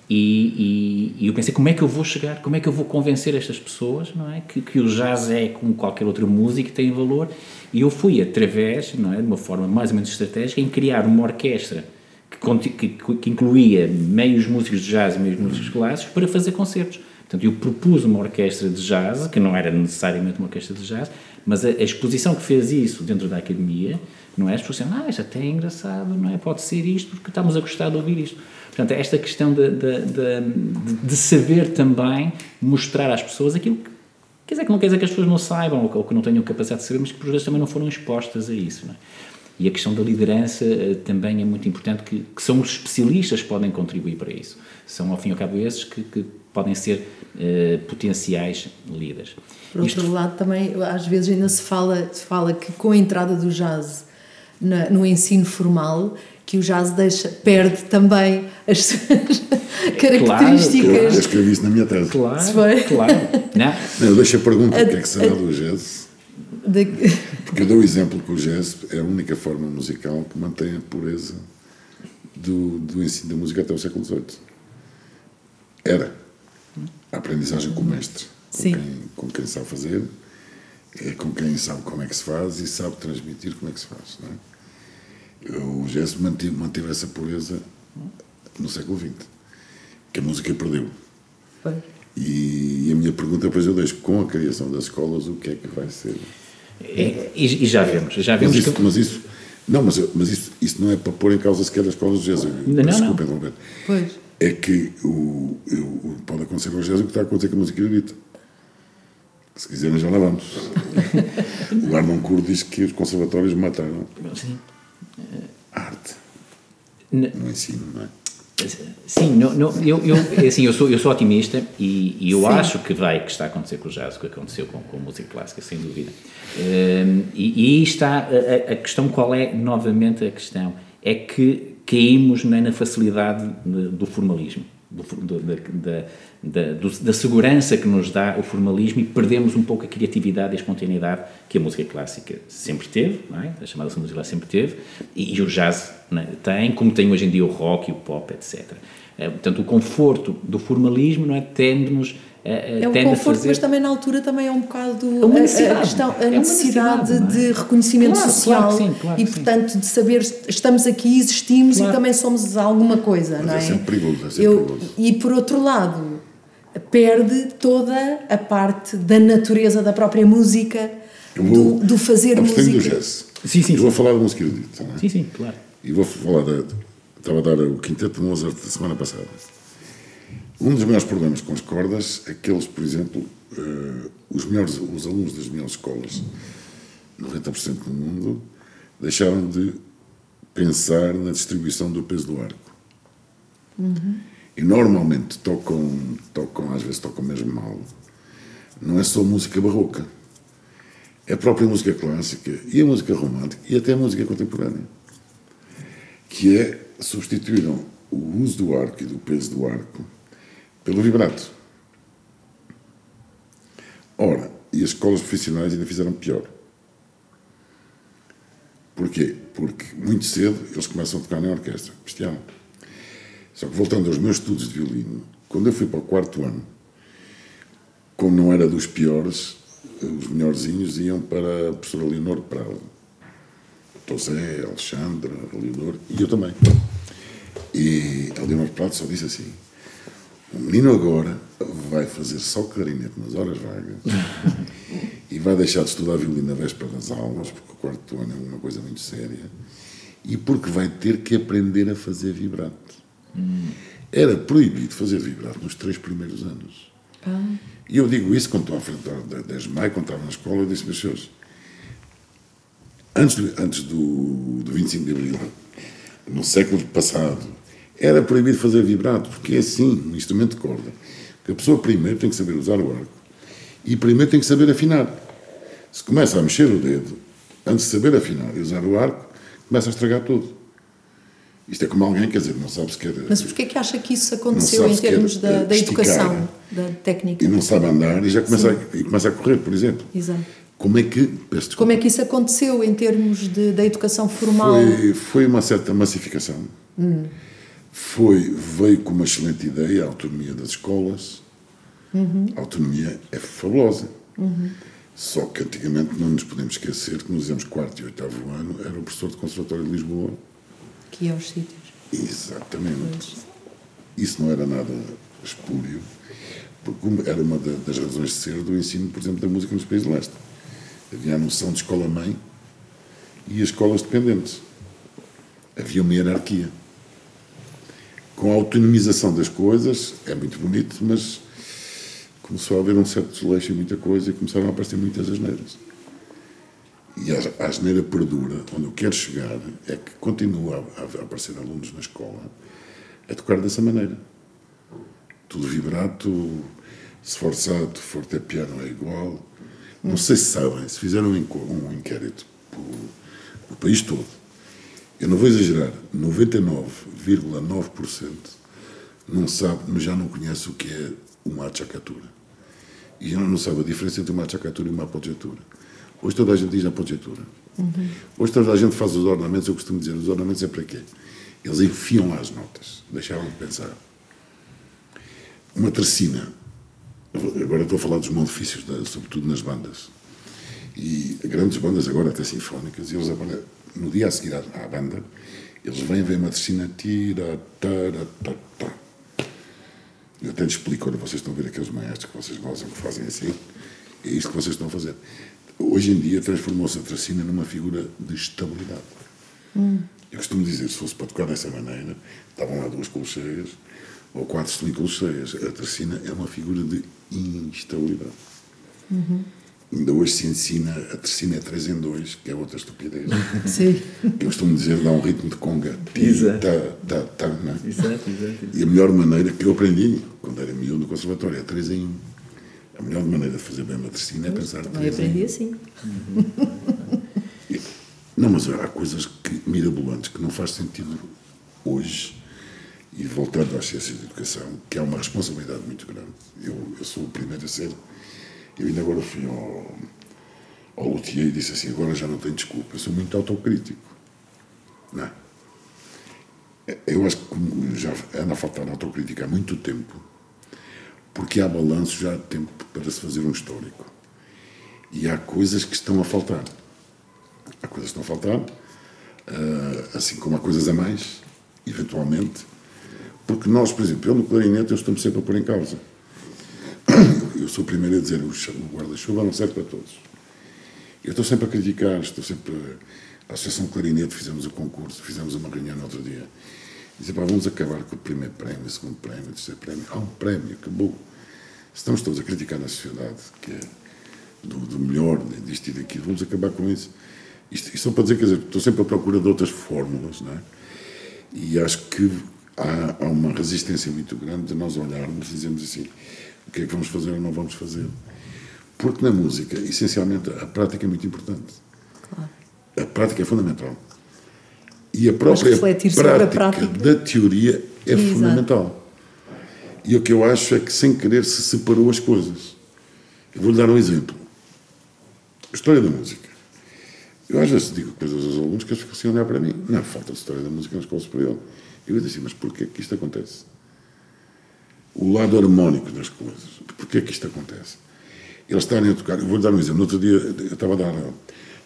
E, e, e, eu pensei, como é que eu vou chegar, como é que eu vou convencer estas pessoas, não é? Que, que o jazz é como qualquer outra música, tem valor. E eu fui através, não é? De uma forma mais ou menos estratégica, em criar uma orquestra que, que, que incluía meios músicos de jazz e meios músicos clássicos para fazer concertos. Portanto, eu propus uma orquestra de jazz, que não era necessariamente uma orquestra de jazz, mas a, a exposição que fez isso dentro da academia, não é a exposição, ah, isto até é engraçado, não é? Pode ser isto, porque estamos a gostar de ouvir isto. Portanto, esta questão de, de, de, de saber também mostrar às pessoas aquilo que quer dizer que não quer dizer que as pessoas não saibam ou que não tenham capacidade de saber, mas que por vezes também não foram expostas a isso. Não é? E a questão da liderança uh, também é muito importante, que, que, são os especialistas que podem contribuir para isso. São, ao fim e ao cabo, esses que, que podem ser uh, potenciais líderes. Por outro Isto... lado, também, às vezes ainda se fala, se fala que com a entrada do jazz na, no ensino formal, que o jazz deixa, perde também as suas (laughs) características. Claro, eu escrevi isso na minha tese. Claro, claro. Não. Não, eu deixo a pergunta, o que é que será do jazz? De... (laughs) Porque eu dou o exemplo que o jazz é a única forma musical que mantém a pureza do, do ensino da música até o século XVIII. Era. A aprendizagem com o mestre. Com. Quem, com quem sabe fazer, é com quem sabe como é que se faz e sabe transmitir como é que se faz. É? o jazz manteve, manteve essa pureza no século XX, que a música perdeu. E, e, a minha pergunta, depois eu deixo, com a criação das escolas, o que é que vai ser? É, e, e, já vemos, já vemos mas isso, que... mas isso não, mas, mas isso, isso não é para pôr em causa sequer as escolas de jazz. Não, Desculpa, não. não. Pois. É que o, o, pode acontecer com o jazz o que está a acontecer com a música erudita. Se quiserem, já lá vamos. (laughs) o Armand Curro diz que os conservatórios mataram. Sim arte no ensino, não é? Sim, não, não, eu, eu, é assim, eu, sou, eu sou otimista e, e eu Sim. acho que vai que está a acontecer com o jazz, o que aconteceu com, com a música clássica, sem dúvida. Um, e, e aí está a, a, questão, qual é, novamente, a questão? É que caímos na, na facilidade do formalismo do, do, da, da, da, segurança que nos dá o formalismo e perdemos um pouco a criatividade e a espontaneidade que a música clássica sempre teve, é? a chamada música clássica sempre teve, e, e o jazz é? tem, como tem hoje em dia o rock e o pop, etc. É, portanto, o conforto do formalismo não é, tende-nos é, um conforto, fazer... mas também na altura também é um bocado a, a, a questão, a é necessidade é? de reconhecimento claro, social claro sim, claro e, portanto, de saber estamos aqui, existimos e também somos alguma coisa, mas não é? É sempre perigoso, é sempre Eu, perigoso. E, por outro lado, perde toda a parte da natureza da própria música, vou, do, do fazer música. do jazz. Sim, sim. Eu vou falar da música erudita, não é? Sim, sim, claro. E vou falar da... Estava a dar o quinteto de Mozart da semana passada. Um dos maiores problemas com as cordas é que eles, por exemplo, uh, os, melhores, os alunos das melhores escolas, 90% do mundo, deixaram de pensar na distribuição do peso do arco. Uhum. E normalmente tocam, tocam, às vezes tocam mesmo mal. Não é só música barroca. É a própria música clássica e a música romântica e até a música contemporânea. Que é, substituíram o uso do arco e do peso do arco pelo vibrato. Ora, e as escolas profissionais ainda fizeram pior. Porquê? Porque muito cedo eles começam a tocar na orquestra, bestial. Só que voltando aos meus estudos de violino, quando eu fui para o quarto ano, como não era dos piores, os melhorzinhos iam para a professora Leonor Prado. Tosé, Alexandra, a Leonor, e eu também. E a Leonor Prado só disse assim: o menino agora vai fazer só clarinete nas horas vagas (laughs) e vai deixar de estudar violino na véspera das aulas, porque o quarto ano é uma coisa muito séria, e porque vai ter que aprender a fazer vibrato. Hum. Era proibido fazer vibrato nos três primeiros anos. Ah. E eu digo isso quando estou à frente da 10 de maio, quando estava na escola, eu disse, meus senhores, antes, do, antes do, do 25 de abril, no século passado, era proibido fazer vibrato, porque é assim, um instrumento de corda. Porque a pessoa primeiro tem que saber usar o arco e primeiro tem que saber afinar. Se começa a mexer o dedo, antes de saber afinar e usar o arco, começa a estragar tudo. Isto é como alguém, quer dizer, não sabe sequer. Mas porquê é que acha que isso aconteceu em termos da, da educação, da técnica? E não sabe andar e já começa a, e começa a correr, por exemplo. Exato. Como é que. Como é que isso aconteceu em termos de, da educação formal? Foi, foi uma certa massificação. Hum foi, veio com uma excelente ideia, a autonomia das escolas. A autonomia é fabulosa. Só que antigamente não nos podemos esquecer que nos anos quarto e oitavo ano era o professor de Conservatório de Lisboa. Que é os sítios. Exatamente. Isso não era nada espúrio, porque era uma da- das razões de ser do ensino, por exemplo, da música nos países de leste. Havia a noção de escola-mãe e as escolas dependentes. Havia uma hierarquia. Com a autonomização das coisas, é muito bonito, mas começou a haver um certo desleixo em muita coisa e começaram a aparecer muitas asneiras. E a, a asneira perdura. Onde eu quero chegar é que continua a, a aparecer alunos na escola a tocar dessa maneira. Tudo vibrato, sforzato, forte piano é igual. Não sei se sabem, se fizeram um um inquérito o país todo, eu não vou exagerar, 99,9% não sabe, mas já não conhece o que é uma achacatura. E já não sabe a diferença entre uma achacatura e uma apogiatura. Hoje toda a gente diz apogiatura. Hoje toda a gente faz os ornamentos, eu costumo dizer, os ornamentos é para quê? Eles enfiam lá as notas, deixavam de pensar. Uma tercina, agora estou a falar dos malefícios, sobretudo nas bandas. E grandes bandas agora até sinfónicas, e eles agora, no dia a seguir à, à banda, eles vêm ver uma tercina, tira, tara, ta, ta. Eu até lhes explico, olha, vocês estão a ver aqueles maestros que vocês gostam, que fazem assim, é isto que vocês estão a fazer. Hoje em dia transformou-se a tracina numa figura de estabilidade. Eu costumo dizer, se fosse para tocar dessa maneira, estavam lá duas colcheias, ou quatro semicolcheias. A tracina é uma figura de instabilidade. Ainda hoje se ensina, a tercina é 3 em 2, que é outra estupidez. (laughs) Sim. Eu costumo dizer, dá um ritmo de conga. Exato. tá, tá, tá, não é? Exato, exato. E a melhor maneira que eu aprendi, quando era miúdo no conservatório, é 3 em 1. A melhor maneira de fazer bem uma tercina é pensar Também 3 em 1. aprendi assim. Não, mas há coisas que, mirabolantes que não faz sentido hoje. E voltando às ciências de educação, que é uma responsabilidade muito grande. Eu, eu sou o primeiro a ser. Eu ainda agora fui ao, ao luthier e disse assim: agora já não tenho desculpa, eu sou muito autocrítico. Não é? Eu acho que já anda a faltar autocrítica há muito tempo, porque há balanço já há tempo para se fazer um histórico. E há coisas que estão a faltar. Há coisas que estão a faltar, ah, assim como há coisas a mais, eventualmente, porque nós, por exemplo, eu no clarinete eu estou-me sempre a pôr em causa. Eu sou o primeiro a dizer o guarda-chuva não serve para todos. Eu estou sempre a criticar, estou sempre. A Associação Clarinete fizemos o concurso, fizemos uma reunião no outro dia. Disse, pá, vamos acabar com o primeiro prémio, o segundo prémio, o terceiro prémio. Há um prémio, acabou. Estamos todos a criticar na sociedade, que é do, do melhor, disto e daquilo. Vamos acabar com isso. Isto, isto só para dizer, quer dizer, estou sempre à procura de outras fórmulas, não é? E acho que há, há uma resistência muito grande de nós olharmos e dizermos assim: o que é que vamos fazer ou não vamos fazer? Porque na música, essencialmente, a prática é muito importante. A prática é fundamental. E a própria sobre a prática, prática. da teoria é Exato. fundamental. E o que eu acho é que, sem querer, se separou as coisas. Eu vou-lhe dar um exemplo. A história da música. Eu às vezes digo coisas aos alunos que eles ficam assim a olhar para mim. Não, falta de história da música na escola superior. Eu digo assim, mas porquê que isto acontece? O lado harmónico das coisas. Porquê que isto acontece? Eles estarem a tocar. Eu vou-lhe dar um exemplo. No outro dia eu estava a dar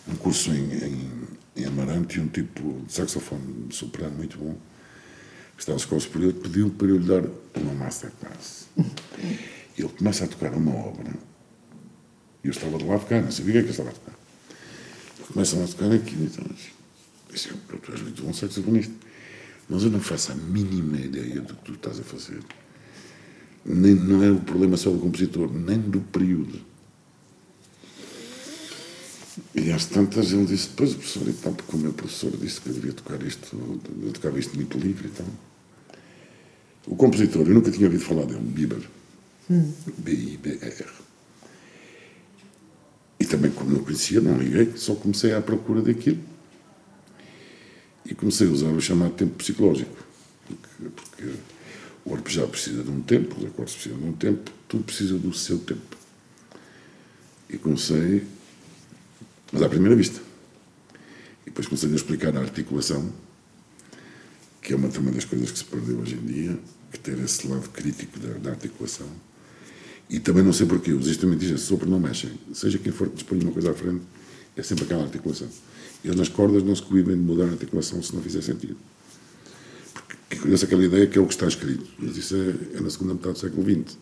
um curso em, em, em Amarante e um tipo de saxofone de soprano muito bom, que estava na escola superior, pediu para eu lhe dar uma masterclass. Ele começa a tocar uma obra. E eu estava do lado de cá, não sabia o que é que estava a tocar. Começam a tocar aquilo e então, disse, eu, tu és muito bom saxofonista, mas eu não faço a mínima ideia do que tu estás a fazer. Nem, não é o problema só do compositor, nem do período. E às tantas ele disse, pois o professor, então, porque o meu professor disse que eu devia tocar isto, eu tocava isto muito livre, então. O compositor, eu nunca tinha ouvido falar dele, Bieber. B-I-B-E-R. E também, como não conhecia, não liguei, só comecei à procura daquilo. E comecei a usar o chamado tempo psicológico. Porque, porque o arpejar precisa de um tempo, os acordes precisam de um tempo, tudo precisa do seu tempo. E comecei, mas à primeira vista. E depois comecei a explicar a articulação que é uma das coisas que se perdeu hoje em dia, que ter esse lado crítico da, da articulação. E também não sei porquê, os instrumentistas sopro não mexem. Seja quem for que dispõe uma coisa à frente, é sempre aquela articulação. Eles nas cordas não se coíbem de mudar a articulação se não fizer sentido. É curioso aquela ideia que é o que está escrito, mas isso é, é na segunda metade do século XX.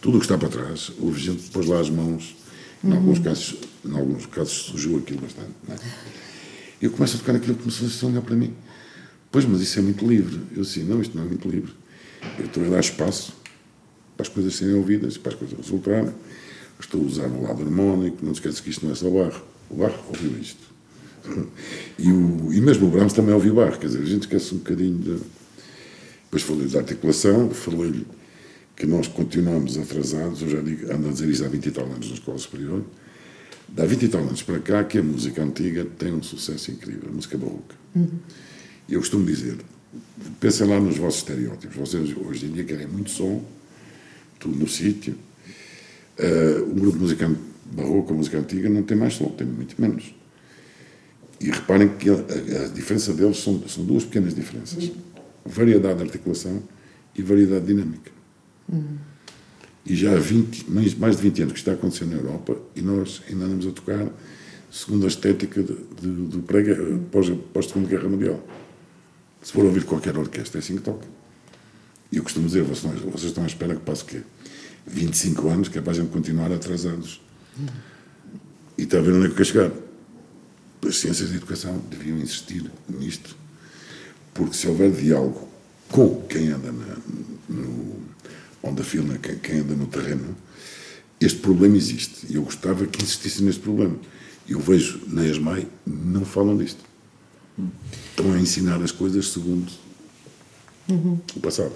Tudo o que está para trás, houve gente que pôs lá as mãos, em, alguns, casos, em alguns casos sujou aquilo bastante. Não é? Eu começo a tocar aquilo que começou a olhar para mim. Pois, mas isso é muito livre. Eu assim, não, isto não é muito livre. Eu estou a dar espaço para as coisas serem ouvidas, para as coisas resultarem. Estou a usar o lado harmónico, não te esqueças que isto não é só barro. O barro ouviu isto. (laughs) E, o, e mesmo o Brahms também ouviu barro, quer dizer, a gente esquece um bocadinho de. Depois falei da articulação, falei-lhe que nós continuamos atrasados, eu já digo, ando a dizer isso há 20 e tal anos na escola superior, há 20 e tal anos para cá que a música antiga tem um sucesso incrível, a música barroca. Uhum. E eu costumo dizer, pensem lá nos vossos estereótipos, vocês hoje em dia querem muito som, tudo no sítio, uh, um grupo de música barroca, música antiga, não tem mais som, tem muito menos. E reparem que a, a, diferença deles são, são duas pequenas diferenças: variedade de articulação e variedade dinâmica. Uhum. E já há 20, mais, mais de 20 anos que está acontecendo na Europa e nós ainda andamos a tocar segundo a estética de, do pós-Segunda Guerra Mundial. Se for ouvir qualquer orquestra, é assim que toca. E eu costumo dizer, vocês, vocês estão à espera que passe o quê? 25 anos, que é para a gente continuar atrasados. Uhum. E está a ver onde é que quer chegar. As ciências da educação deviam insistir nisto, porque se houver diálogo com quem anda na, no, on the quem, quem anda no terreno, este problema existe. E eu gostava que insistisse neste problema. Eu vejo na ESMAI, não falam disto. Estão a ensinar as coisas segundo uhum. o passado.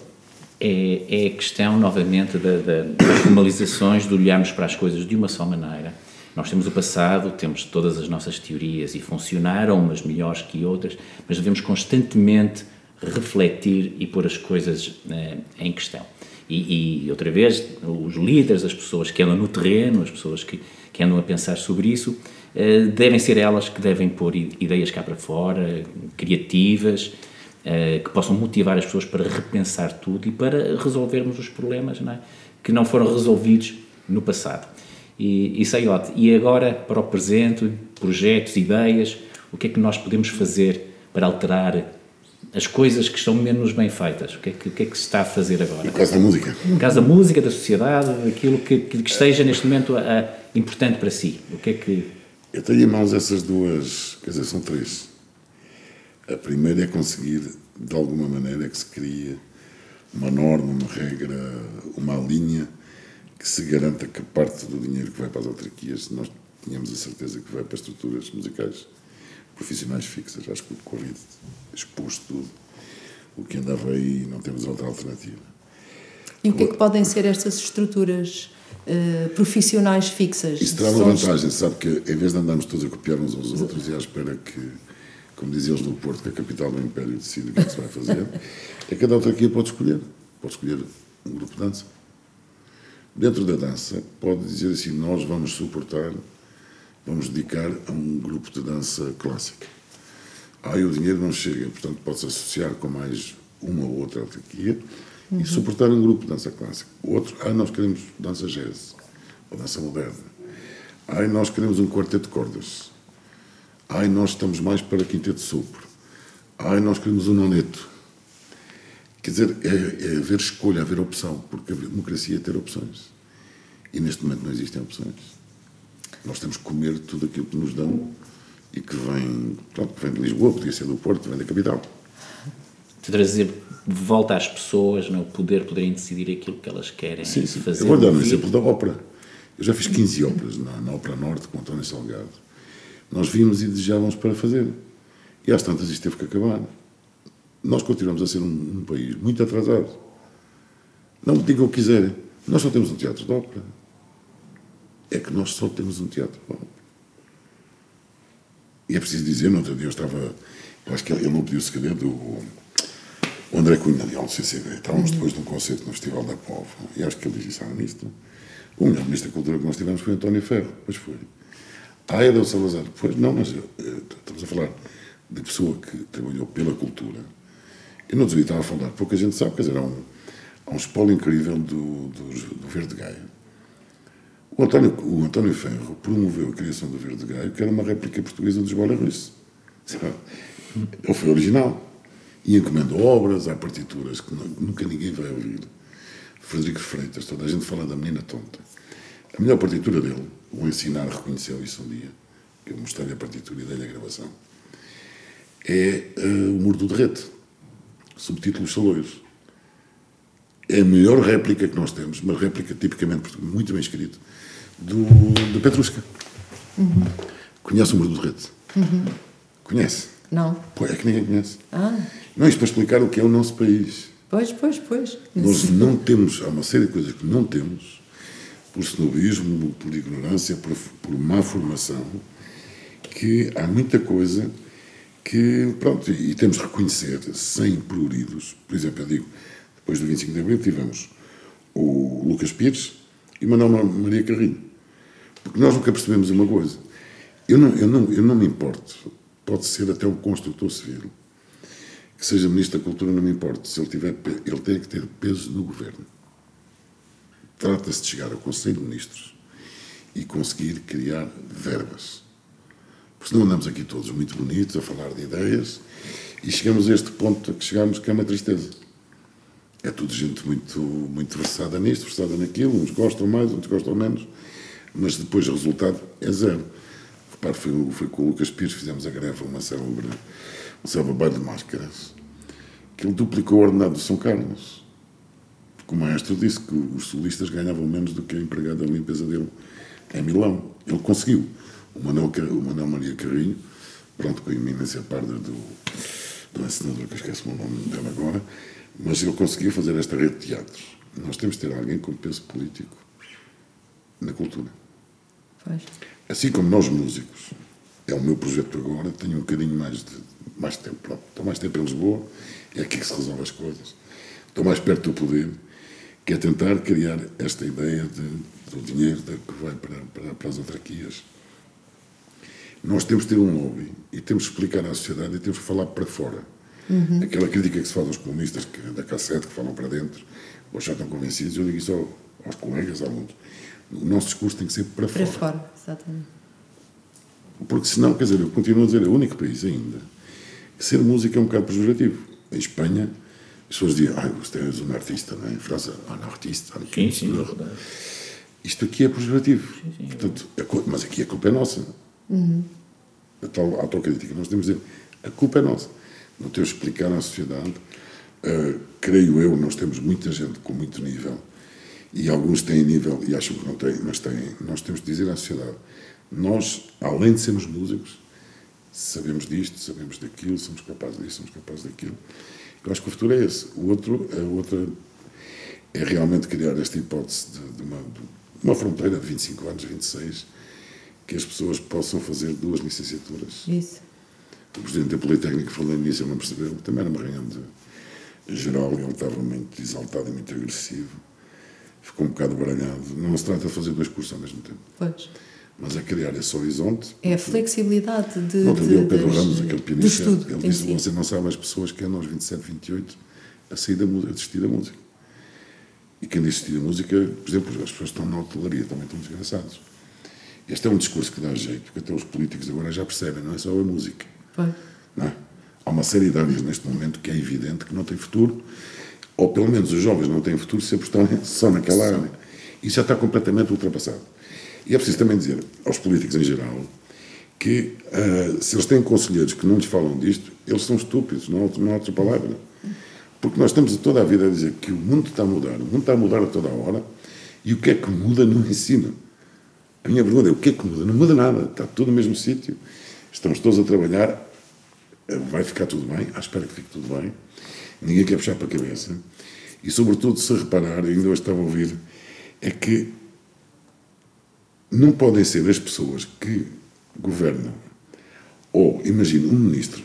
É, é, a questão, novamente, da, da, das formalizações, de olharmos para as coisas de uma só maneira. Nós temos o passado, temos todas as nossas teorias e funcionaram, umas melhores que outras, mas devemos constantemente refletir e pôr as coisas eh, em questão. E, e, outra vez, os líderes, as pessoas que andam no terreno, as pessoas que, que andam a pensar sobre isso, eh, devem ser elas que devem pôr ideias cá para fora, criativas, eh, que possam motivar as pessoas para repensar tudo e para resolvermos os problemas não é? que não foram resolvidos no passado. E, e Saiote, e agora para o presente, projetos, ideias, o que é que nós podemos fazer para alterar as coisas que estão menos bem feitas. O que é que, o que, é que se está a fazer agora? No caso da música. No caso da música, da sociedade, aquilo que, que, que esteja neste momento a, a, importante para si. O que é que. Eu tenho em mãos essas duas, quer dizer, são três. A primeira é conseguir, de alguma maneira, que se crie uma norma, uma regra, uma linha que se garanta que parte do dinheiro que vai para as autarquias, nós tínhamos a certeza que vai para estruturas musicais profissionais fixas. Acho que o Covid expôs tudo. O que andava aí não temos outra alternativa. E o que é que podem ser estas estruturas uh, profissionais fixas? Isso terá uma vantagem, sabe que em vez de andarmos todos a copiar uns aos outros e à espera que, como diziam eles no Porto, que a capital do Império decide o que é que se vai fazer, é que cada autarquia pode escolher. Pode escolher um grupo de dança. Dentro da dança, pode dizer assim: nós vamos suportar vamos dedicar a um grupo de dança clássica. Aí o dinheiro não chega, portanto pode-se associar com mais uma ou outra autarquia uhum. e suportar um grupo de dança clássica. Outro, ah, nós queremos dança jazz ou dança moderna. Ai, nós queremos um quarteto de cordas. Ai, nós estamos mais para quinteto de sopro. Ai, nós queremos um noneto. Quer dizer, é, é haver escolha, haver opção, porque a democracia é ter opções. E neste momento não existem opções. Nós temos que comer tudo aquilo que nos dão e que vem, pronto, que vem de Lisboa, podia ser do Porto, vem da capital. De trazer de volta às pessoas não, o poder poderem decidir aquilo que elas querem sim, sim. fazer. Eu vou dar um exemplo da ópera. Eu já fiz 15 óperas na, na Ópera Norte com António Salgado. Nós vimos e desejávamos para fazer. E às tantas isto teve que acabar. Nós continuamos a ser um, um país muito atrasado. Não me digam o que quiserem. Nós só temos um teatro de ópera é que nós só temos um teatro. Bom, e é preciso dizer, no outro dia eu estava, eu acho que ele, não pediu-se cadê do o André Cunha, de do CCB. Estávamos depois de um concerto no Festival da Povo, e acho que ele disse ah, nisto. O melhor ministro da Cultura que nós tivemos foi António Ferro, pois foi. Ah, é do Salazar. Pois não, mas eu, estamos a falar de pessoa que trabalhou pela cultura Eu não devia estar a falar, pouca gente sabe, quer dizer, há um, há um espólio incrível do, do, do Verde Gaia. O António, o António Ferro promoveu a criação do Verde Gaia, que era uma réplica portuguesa dos Bola Russo. Ele foi original. E encomendou obras, há partituras que nunca ninguém vai ouvir. Frederico Freitas, toda a gente fala da menina tonta. A melhor partitura dele, o Ensinar reconheceu isso um dia, que eu mostrei a partitura e dei-lhe a gravação, é uh, O Muro do Derrete, subtítulos Saloiros. É a melhor réplica que nós temos, uma réplica tipicamente muito bem escrita, do, de Petrusca. Uhum. Conhece o Muro do Derrete? Uhum. Conhece? Não. Pô, é que ninguém conhece. Ah. Não, isto para explicar o que é o nosso país. Pois, pois, pois. Nós não temos, há uma série de coisas que não temos, por snobismo, por ignorância, por, por má formação, que há muita coisa que, pronto, e temos de reconhecer, sem pruridos. Por exemplo, eu digo, depois do 25 de abril tivemos o Lucas Pires e Manuel Maria Carrinho. Porque nós nunca percebemos uma coisa. Eu não, eu não, eu não me importo, pode ser até um construtor civil, que seja Ministro da Cultura, não me importa. Se ele tiver, ele tem que ter peso no governo. Trata-se de chegar ao Conselho de Ministros e conseguir criar verbas. Porque senão andamos aqui todos muito bonitos a falar de ideias e chegamos a este ponto a que chegamos que é uma tristeza. É tudo gente muito, muito versada nisto, versada naquilo, uns gostam mais, outros gostam menos, mas depois o resultado é zero. Repare, foi, foi com o Lucas Pires, fizemos a greve, uma célebre, um célebre baile de máscaras, que ele duplicou o ordenado do São Carlos porque o maestro disse que os solistas ganhavam menos do que a empregada de limpeza dele em Milão. Ele conseguiu. O Manuel, o Manuel Maria Carrinho, pronto, com a iminência parda do, do ensinador, que eu esqueço o nome dele agora, mas ele conseguiu fazer esta rede de teatros. Nós temos de ter alguém com peso político na cultura. Pois. Assim como nós músicos, é o meu projeto agora, tenho um bocadinho mais de mais tempo. Pronto, estou mais tempo em Lisboa, é aqui que se resolve as coisas. Estou mais perto do poder que é tentar criar esta ideia de, do dinheiro que vai para, para, para, as autarquias. Nós temos de ter um lobby e temos de explicar à sociedade e temos de falar para fora. Uhum. Aquela crítica que se faz aos comunistas que, da cassete que falam para dentro, ou já estão convencidos, eu digo isso aos colegas, a alunos. O nosso discurso tem que ser para, para fora. Para fora, exatamente. Porque senão, quer dizer, eu continuo a dizer, é o único país ainda que ser música é um bocado pejorativo. Em Espanha, as pessoas dizem, ah, você é um artista, não é? Em França, um artista, sim, sim, Isto aqui é pejorativo. Sim, sim, Portanto, a, mas aqui a culpa é nossa. Uhum. A tal autocrítica. Nós temos de dizer, a culpa é nossa. Não temos de explicar à sociedade. Uh, creio eu, nós temos muita gente com muito nível e alguns têm nível e acham que não têm, mas têm. Nós temos de dizer à sociedade, nós, além de sermos músicos, sabemos disto, sabemos daquilo, somos capazes disto, somos capazes daquilo. Eu acho que o futuro é esse. O outro, a outra é realmente criar esta hipótese de, de, uma, de uma fronteira de 25 anos, 26, que as pessoas possam fazer duas licenciaturas. Isso. O presidente da Politécnica falou nisso, ele não percebeu. Também era uma reunião de geral, ele estava muito exaltado e muito agressivo. Ficou um bocado baralhado. Não se trata de fazer dois cursos ao mesmo tempo. Pois mas é criar esse horizonte. É a flexibilidade de. Não, de, o Pedro Ramos, aquele pianista, estudo, ele disse: si. Você não sabe as pessoas que andam aos 27, 28 a sair da música, a desistir da música. E quem desistir da música, por exemplo, as pessoas que estão na hotelaria também estão desgraçados. Este é um discurso que dá jeito, porque até os políticos agora já percebem, não é só a música. Foi. Não é? Há uma série de áreas neste momento que é evidente que não tem futuro, ou pelo menos os jovens não têm futuro se apostarem (laughs) só naquela área. Isso já está completamente ultrapassado. E é preciso também dizer aos políticos em geral que uh, se eles têm conselheiros que não lhes falam disto, eles são estúpidos, não, não há outra palavra. Porque nós estamos toda a vida a dizer que o mundo está a mudar, o mundo está a mudar a toda a hora, e o que é que muda no ensino? A minha pergunta é: o que é que muda? Não muda nada, está tudo no mesmo sítio, estamos todos a trabalhar, vai ficar tudo bem, à espera que fique tudo bem, ninguém quer puxar para a cabeça, e sobretudo, se reparar, ainda hoje estava a ouvir, é que não podem ser as pessoas que governam, ou imagine um ministro,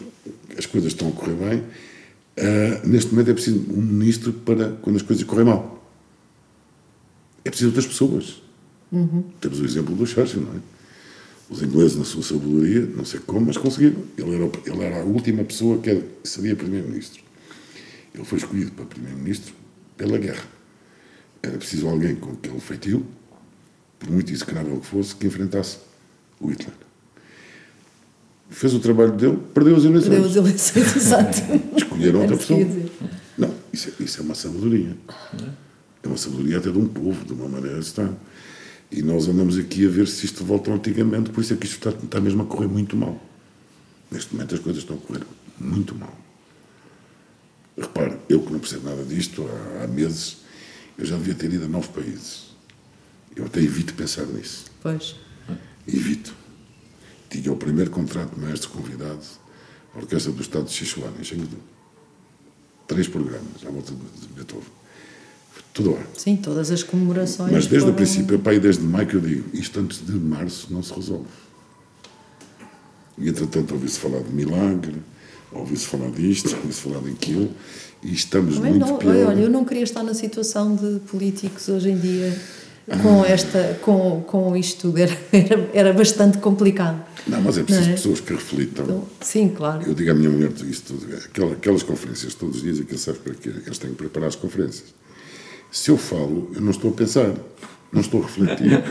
as coisas estão a correr bem, uh, neste momento é preciso um ministro para quando as coisas correm mal. É preciso outras pessoas. Uhum. Temos o exemplo do Churchill, não é? Os ingleses, na sua sabedoria, não sei como, mas conseguiram. Ele era, ele era a última pessoa que seria primeiro-ministro. Ele foi escolhido para primeiro-ministro pela guerra. Era preciso alguém com aquele feitio, por muito execrável que fosse, que enfrentasse o Hitler. Fez o trabalho dele, perdeu as eleições. Perdeu as eleições, (laughs) exato. Escolheram outra pessoa. Não, isso é, isso é uma sabedoria. É uma sabedoria até de um povo, de uma maneira de estar. E nós andamos aqui a ver se isto volta ao antigamente, por isso é que isto está, está mesmo a correr muito mal. Neste momento as coisas estão a correr muito mal. Repare, eu que não percebo nada disto, há, há meses, eu já devia ter ido a nove países. Eu até evito pensar nisso. Pois. Evito. Tinha o primeiro contrato de maestro convidado à Orquestra do Estado de Sichuan, em Chengdu. Três programas à volta de Beethoven. Tudo lá. Sim, todas as comemorações. Mas desde o foram- princípio, pai, desde maio que eu digo, isto antes de março não se resolve. E entretanto ouvi-se falar de milagre, ouvi-se falar disto, (laughs) ouvi-se falar daquilo, e estamos Também muito não, pior. olha, eu não queria estar na situação de políticos hoje em dia com esta com, com isto tudo (laughs) era, era, era bastante complicado Não, mas é preciso é? pessoas que reflitam. Então, sim claro Eu digo à minha mulher isso tudo, aquela- aquelas conferências todos os dias, aquilo serve para quê? Eles têm que preparar as conferências. Se eu falo, eu não estou a pensar, não estou a refletir.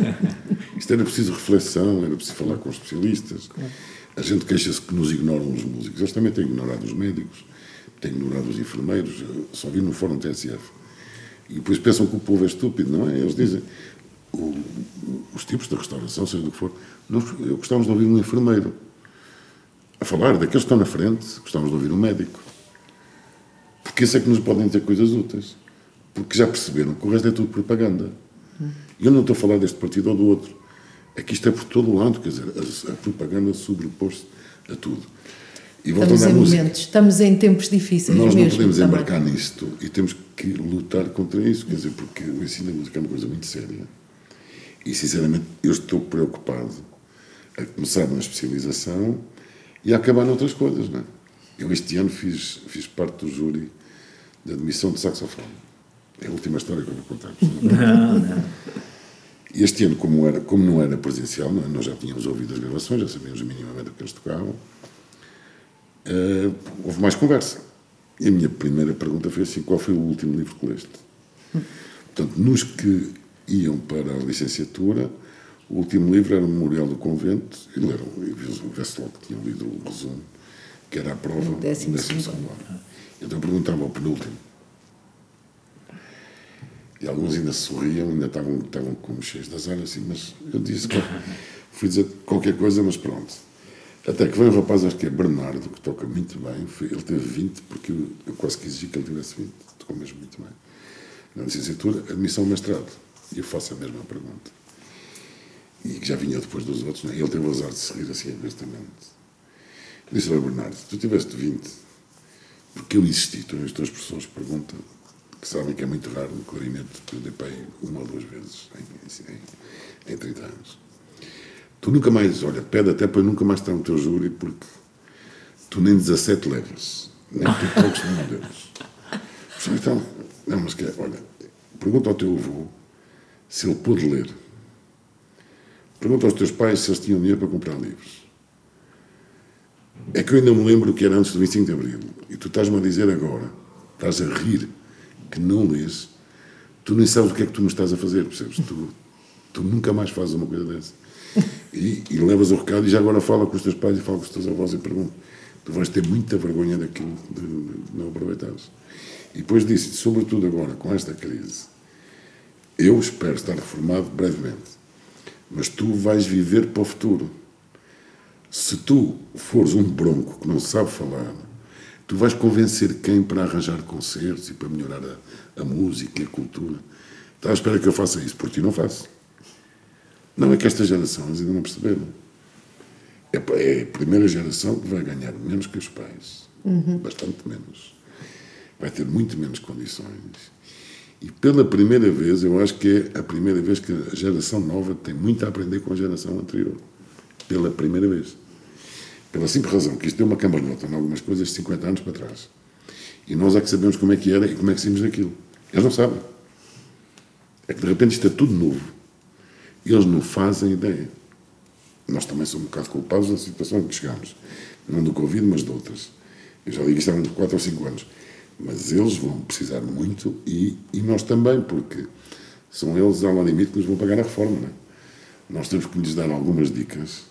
Isto era preciso reflexão, era preciso falar com especialistas. A gente queixa-se que nos ignoram os músicos. Eles também têm ignorado os médicos, têm ignorado os enfermeiros. Eu só vi no fórum TSF. E depois pensam que o povo é estúpido, não é? Eles dizem, o- os tipos de restauração, seja do que for, nós, gostávamos de ouvir um enfermeiro a falar daqueles que estão na frente, gostávamos de ouvir um médico. Porque isso é que nos podem dizer coisas úteis. Porque já perceberam que o resto é tudo propaganda. E eu não estou a falar deste partido ou do outro. É que isto é por todo o lado, quer dizer, a, a propaganda sobrepôs-se a tudo. E estamos em momentos estamos em tempos difíceis nós não podemos também. embarcar nisto e temos que lutar contra isso, quer dizer, porque o ensino da música é uma coisa muito séria. E, sinceramente, eu estou preocupado a começar na especialização e a acabar noutras coisas, não é? Eu este ano fiz, fiz parte do júri de admissão de saxofone. É a última história que eu vou contar. (laughs) Não, não. Este ano, como, era, como não era presencial, não é? nós já tínhamos ouvido as gravações, já sabíamos minimamente o que eles tocavam, eh, houve mais conversa. E a minha primeira pergunta foi assim: qual foi o último livro que leste? Portanto, nos que iam para a licenciatura, o último livro era o Memorial do Convento, e leram, e vê-se logo que tinham lido o resumo, que era a prova décimo do décimo segundo segundo ano. Então eu perguntava ao penúltimo. E alguns ainda sorriam, ainda estavam, estavam como cheios das horas, assim, mas eu disse, que (laughs) fui dizer qualquer coisa, mas pronto. Até que veio um rapaz, acho que é Bernardo, que toca muito bem, ele teve 20, porque eu, eu quase que exigi que ele tivesse 20, tocou mesmo muito bem. Na licenciatura, admissão mestrado, e eu faço a mesma pergunta. E que já vinha depois dos outros, né? ele teve o azar de se rir assim abertamente. Eu disse, olha Bernardo, tu tiveste 20, porque eu insisti, tu, as tuas pessoas perguntam, que sabem que é muito raro no clarinete, que eu dei aí uma ou duas vezes em, em, em 30 anos. Tu nunca mais, olha, pede até para nunca mais estar no teu júri, porque tu nem 17 levas, nem tu tocas nenhum deles. Então, não, mas que é, olha, pergunta ao teu avô se ele pôde ler. Pergunta aos teus pais se eles tinham dinheiro para comprar livros. É que eu ainda me lembro que era antes do 25 de Abril. E tu estás-me a dizer agora, estás a rir, que não lês, tu nem sabes o que é que tu me estás a fazer, percebes? Tu, tu nunca mais fazes uma coisa dessa. E, e levas o recado e já agora fala com os teus pais e fala com os teus avós e pergunta. Tu vais ter muita vergonha daquilo de, de não aproveitares. E depois disse, sobretudo agora, com esta crise, eu espero estar reformado brevemente, mas tu vais viver para o futuro. Se tu fores um bronco que não sabe falar, tu vais convencer quem para arranjar concertos e para melhorar a, a música e a cultura. Está à espera que eu faça isso, por ti não faço. Não é que esta geração eles ainda não perceberam. É, é a primeira geração que vai ganhar menos que os pais. Bastante menos. Vai ter muito menos condições. E pela primeira vez, eu acho que é a primeira vez que a geração nova tem muito a aprender com a geração anterior. Pela primeira vez. Pela simples razão que isto deu uma cambalhota em algumas coisas de 50 anos para trás. E nós é que sabemos como é que era e como é que saímos daquilo. Eles não sabem. É que de repente isto é tudo novo. Eles não fazem ideia. Nós também somos um bocado culpados da situação em que chegamos. Não do Covid, mas de outras. Eu já digo isto há uns 4 ou 5 anos. Mas eles vão precisar muito e, e nós também, porque são eles, ao limite, que nos vão pagar a reforma. Não é? Nós temos que lhes dar algumas dicas,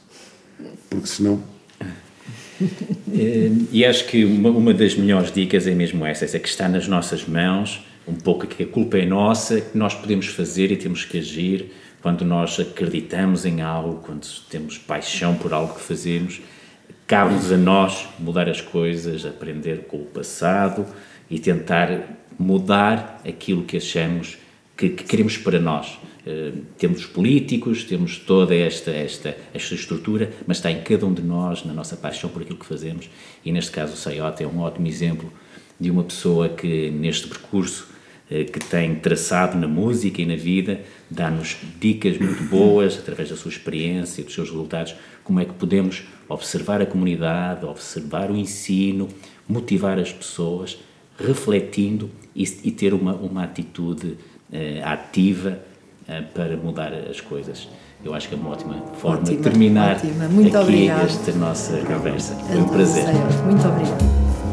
porque senão (laughs) E acho que uma, uma das melhores dicas é mesmo essa, essa que está nas nossas mãos, um pouco que a culpa é nossa, que nós podemos fazer e temos que agir quando nós acreditamos em algo, quando temos paixão por algo que fazemos, cabe-nos a nós mudar as coisas, aprender com o passado e tentar mudar aquilo que achamos que, que queremos para nós. Eh, temos políticos, temos toda esta, esta, esta estrutura, mas está em cada um de nós, na nossa paixão por aquilo que fazemos, e neste caso o Sayota é um ótimo exemplo de uma pessoa que neste percurso eh, que tem traçado na música e na vida, dá-nos dicas muito boas, através da sua experiência dos seus resultados, como é que podemos observar a comunidade, observar o ensino, motivar as pessoas, refletindo e, e ter uma, uma atitude ativa eh, para mudar as coisas. Eu acho que é uma ótima forma Ótima, de terminar ótima. Muito aqui obrigada. esta nossa conversa. Foi um prazer. Muito obrigada.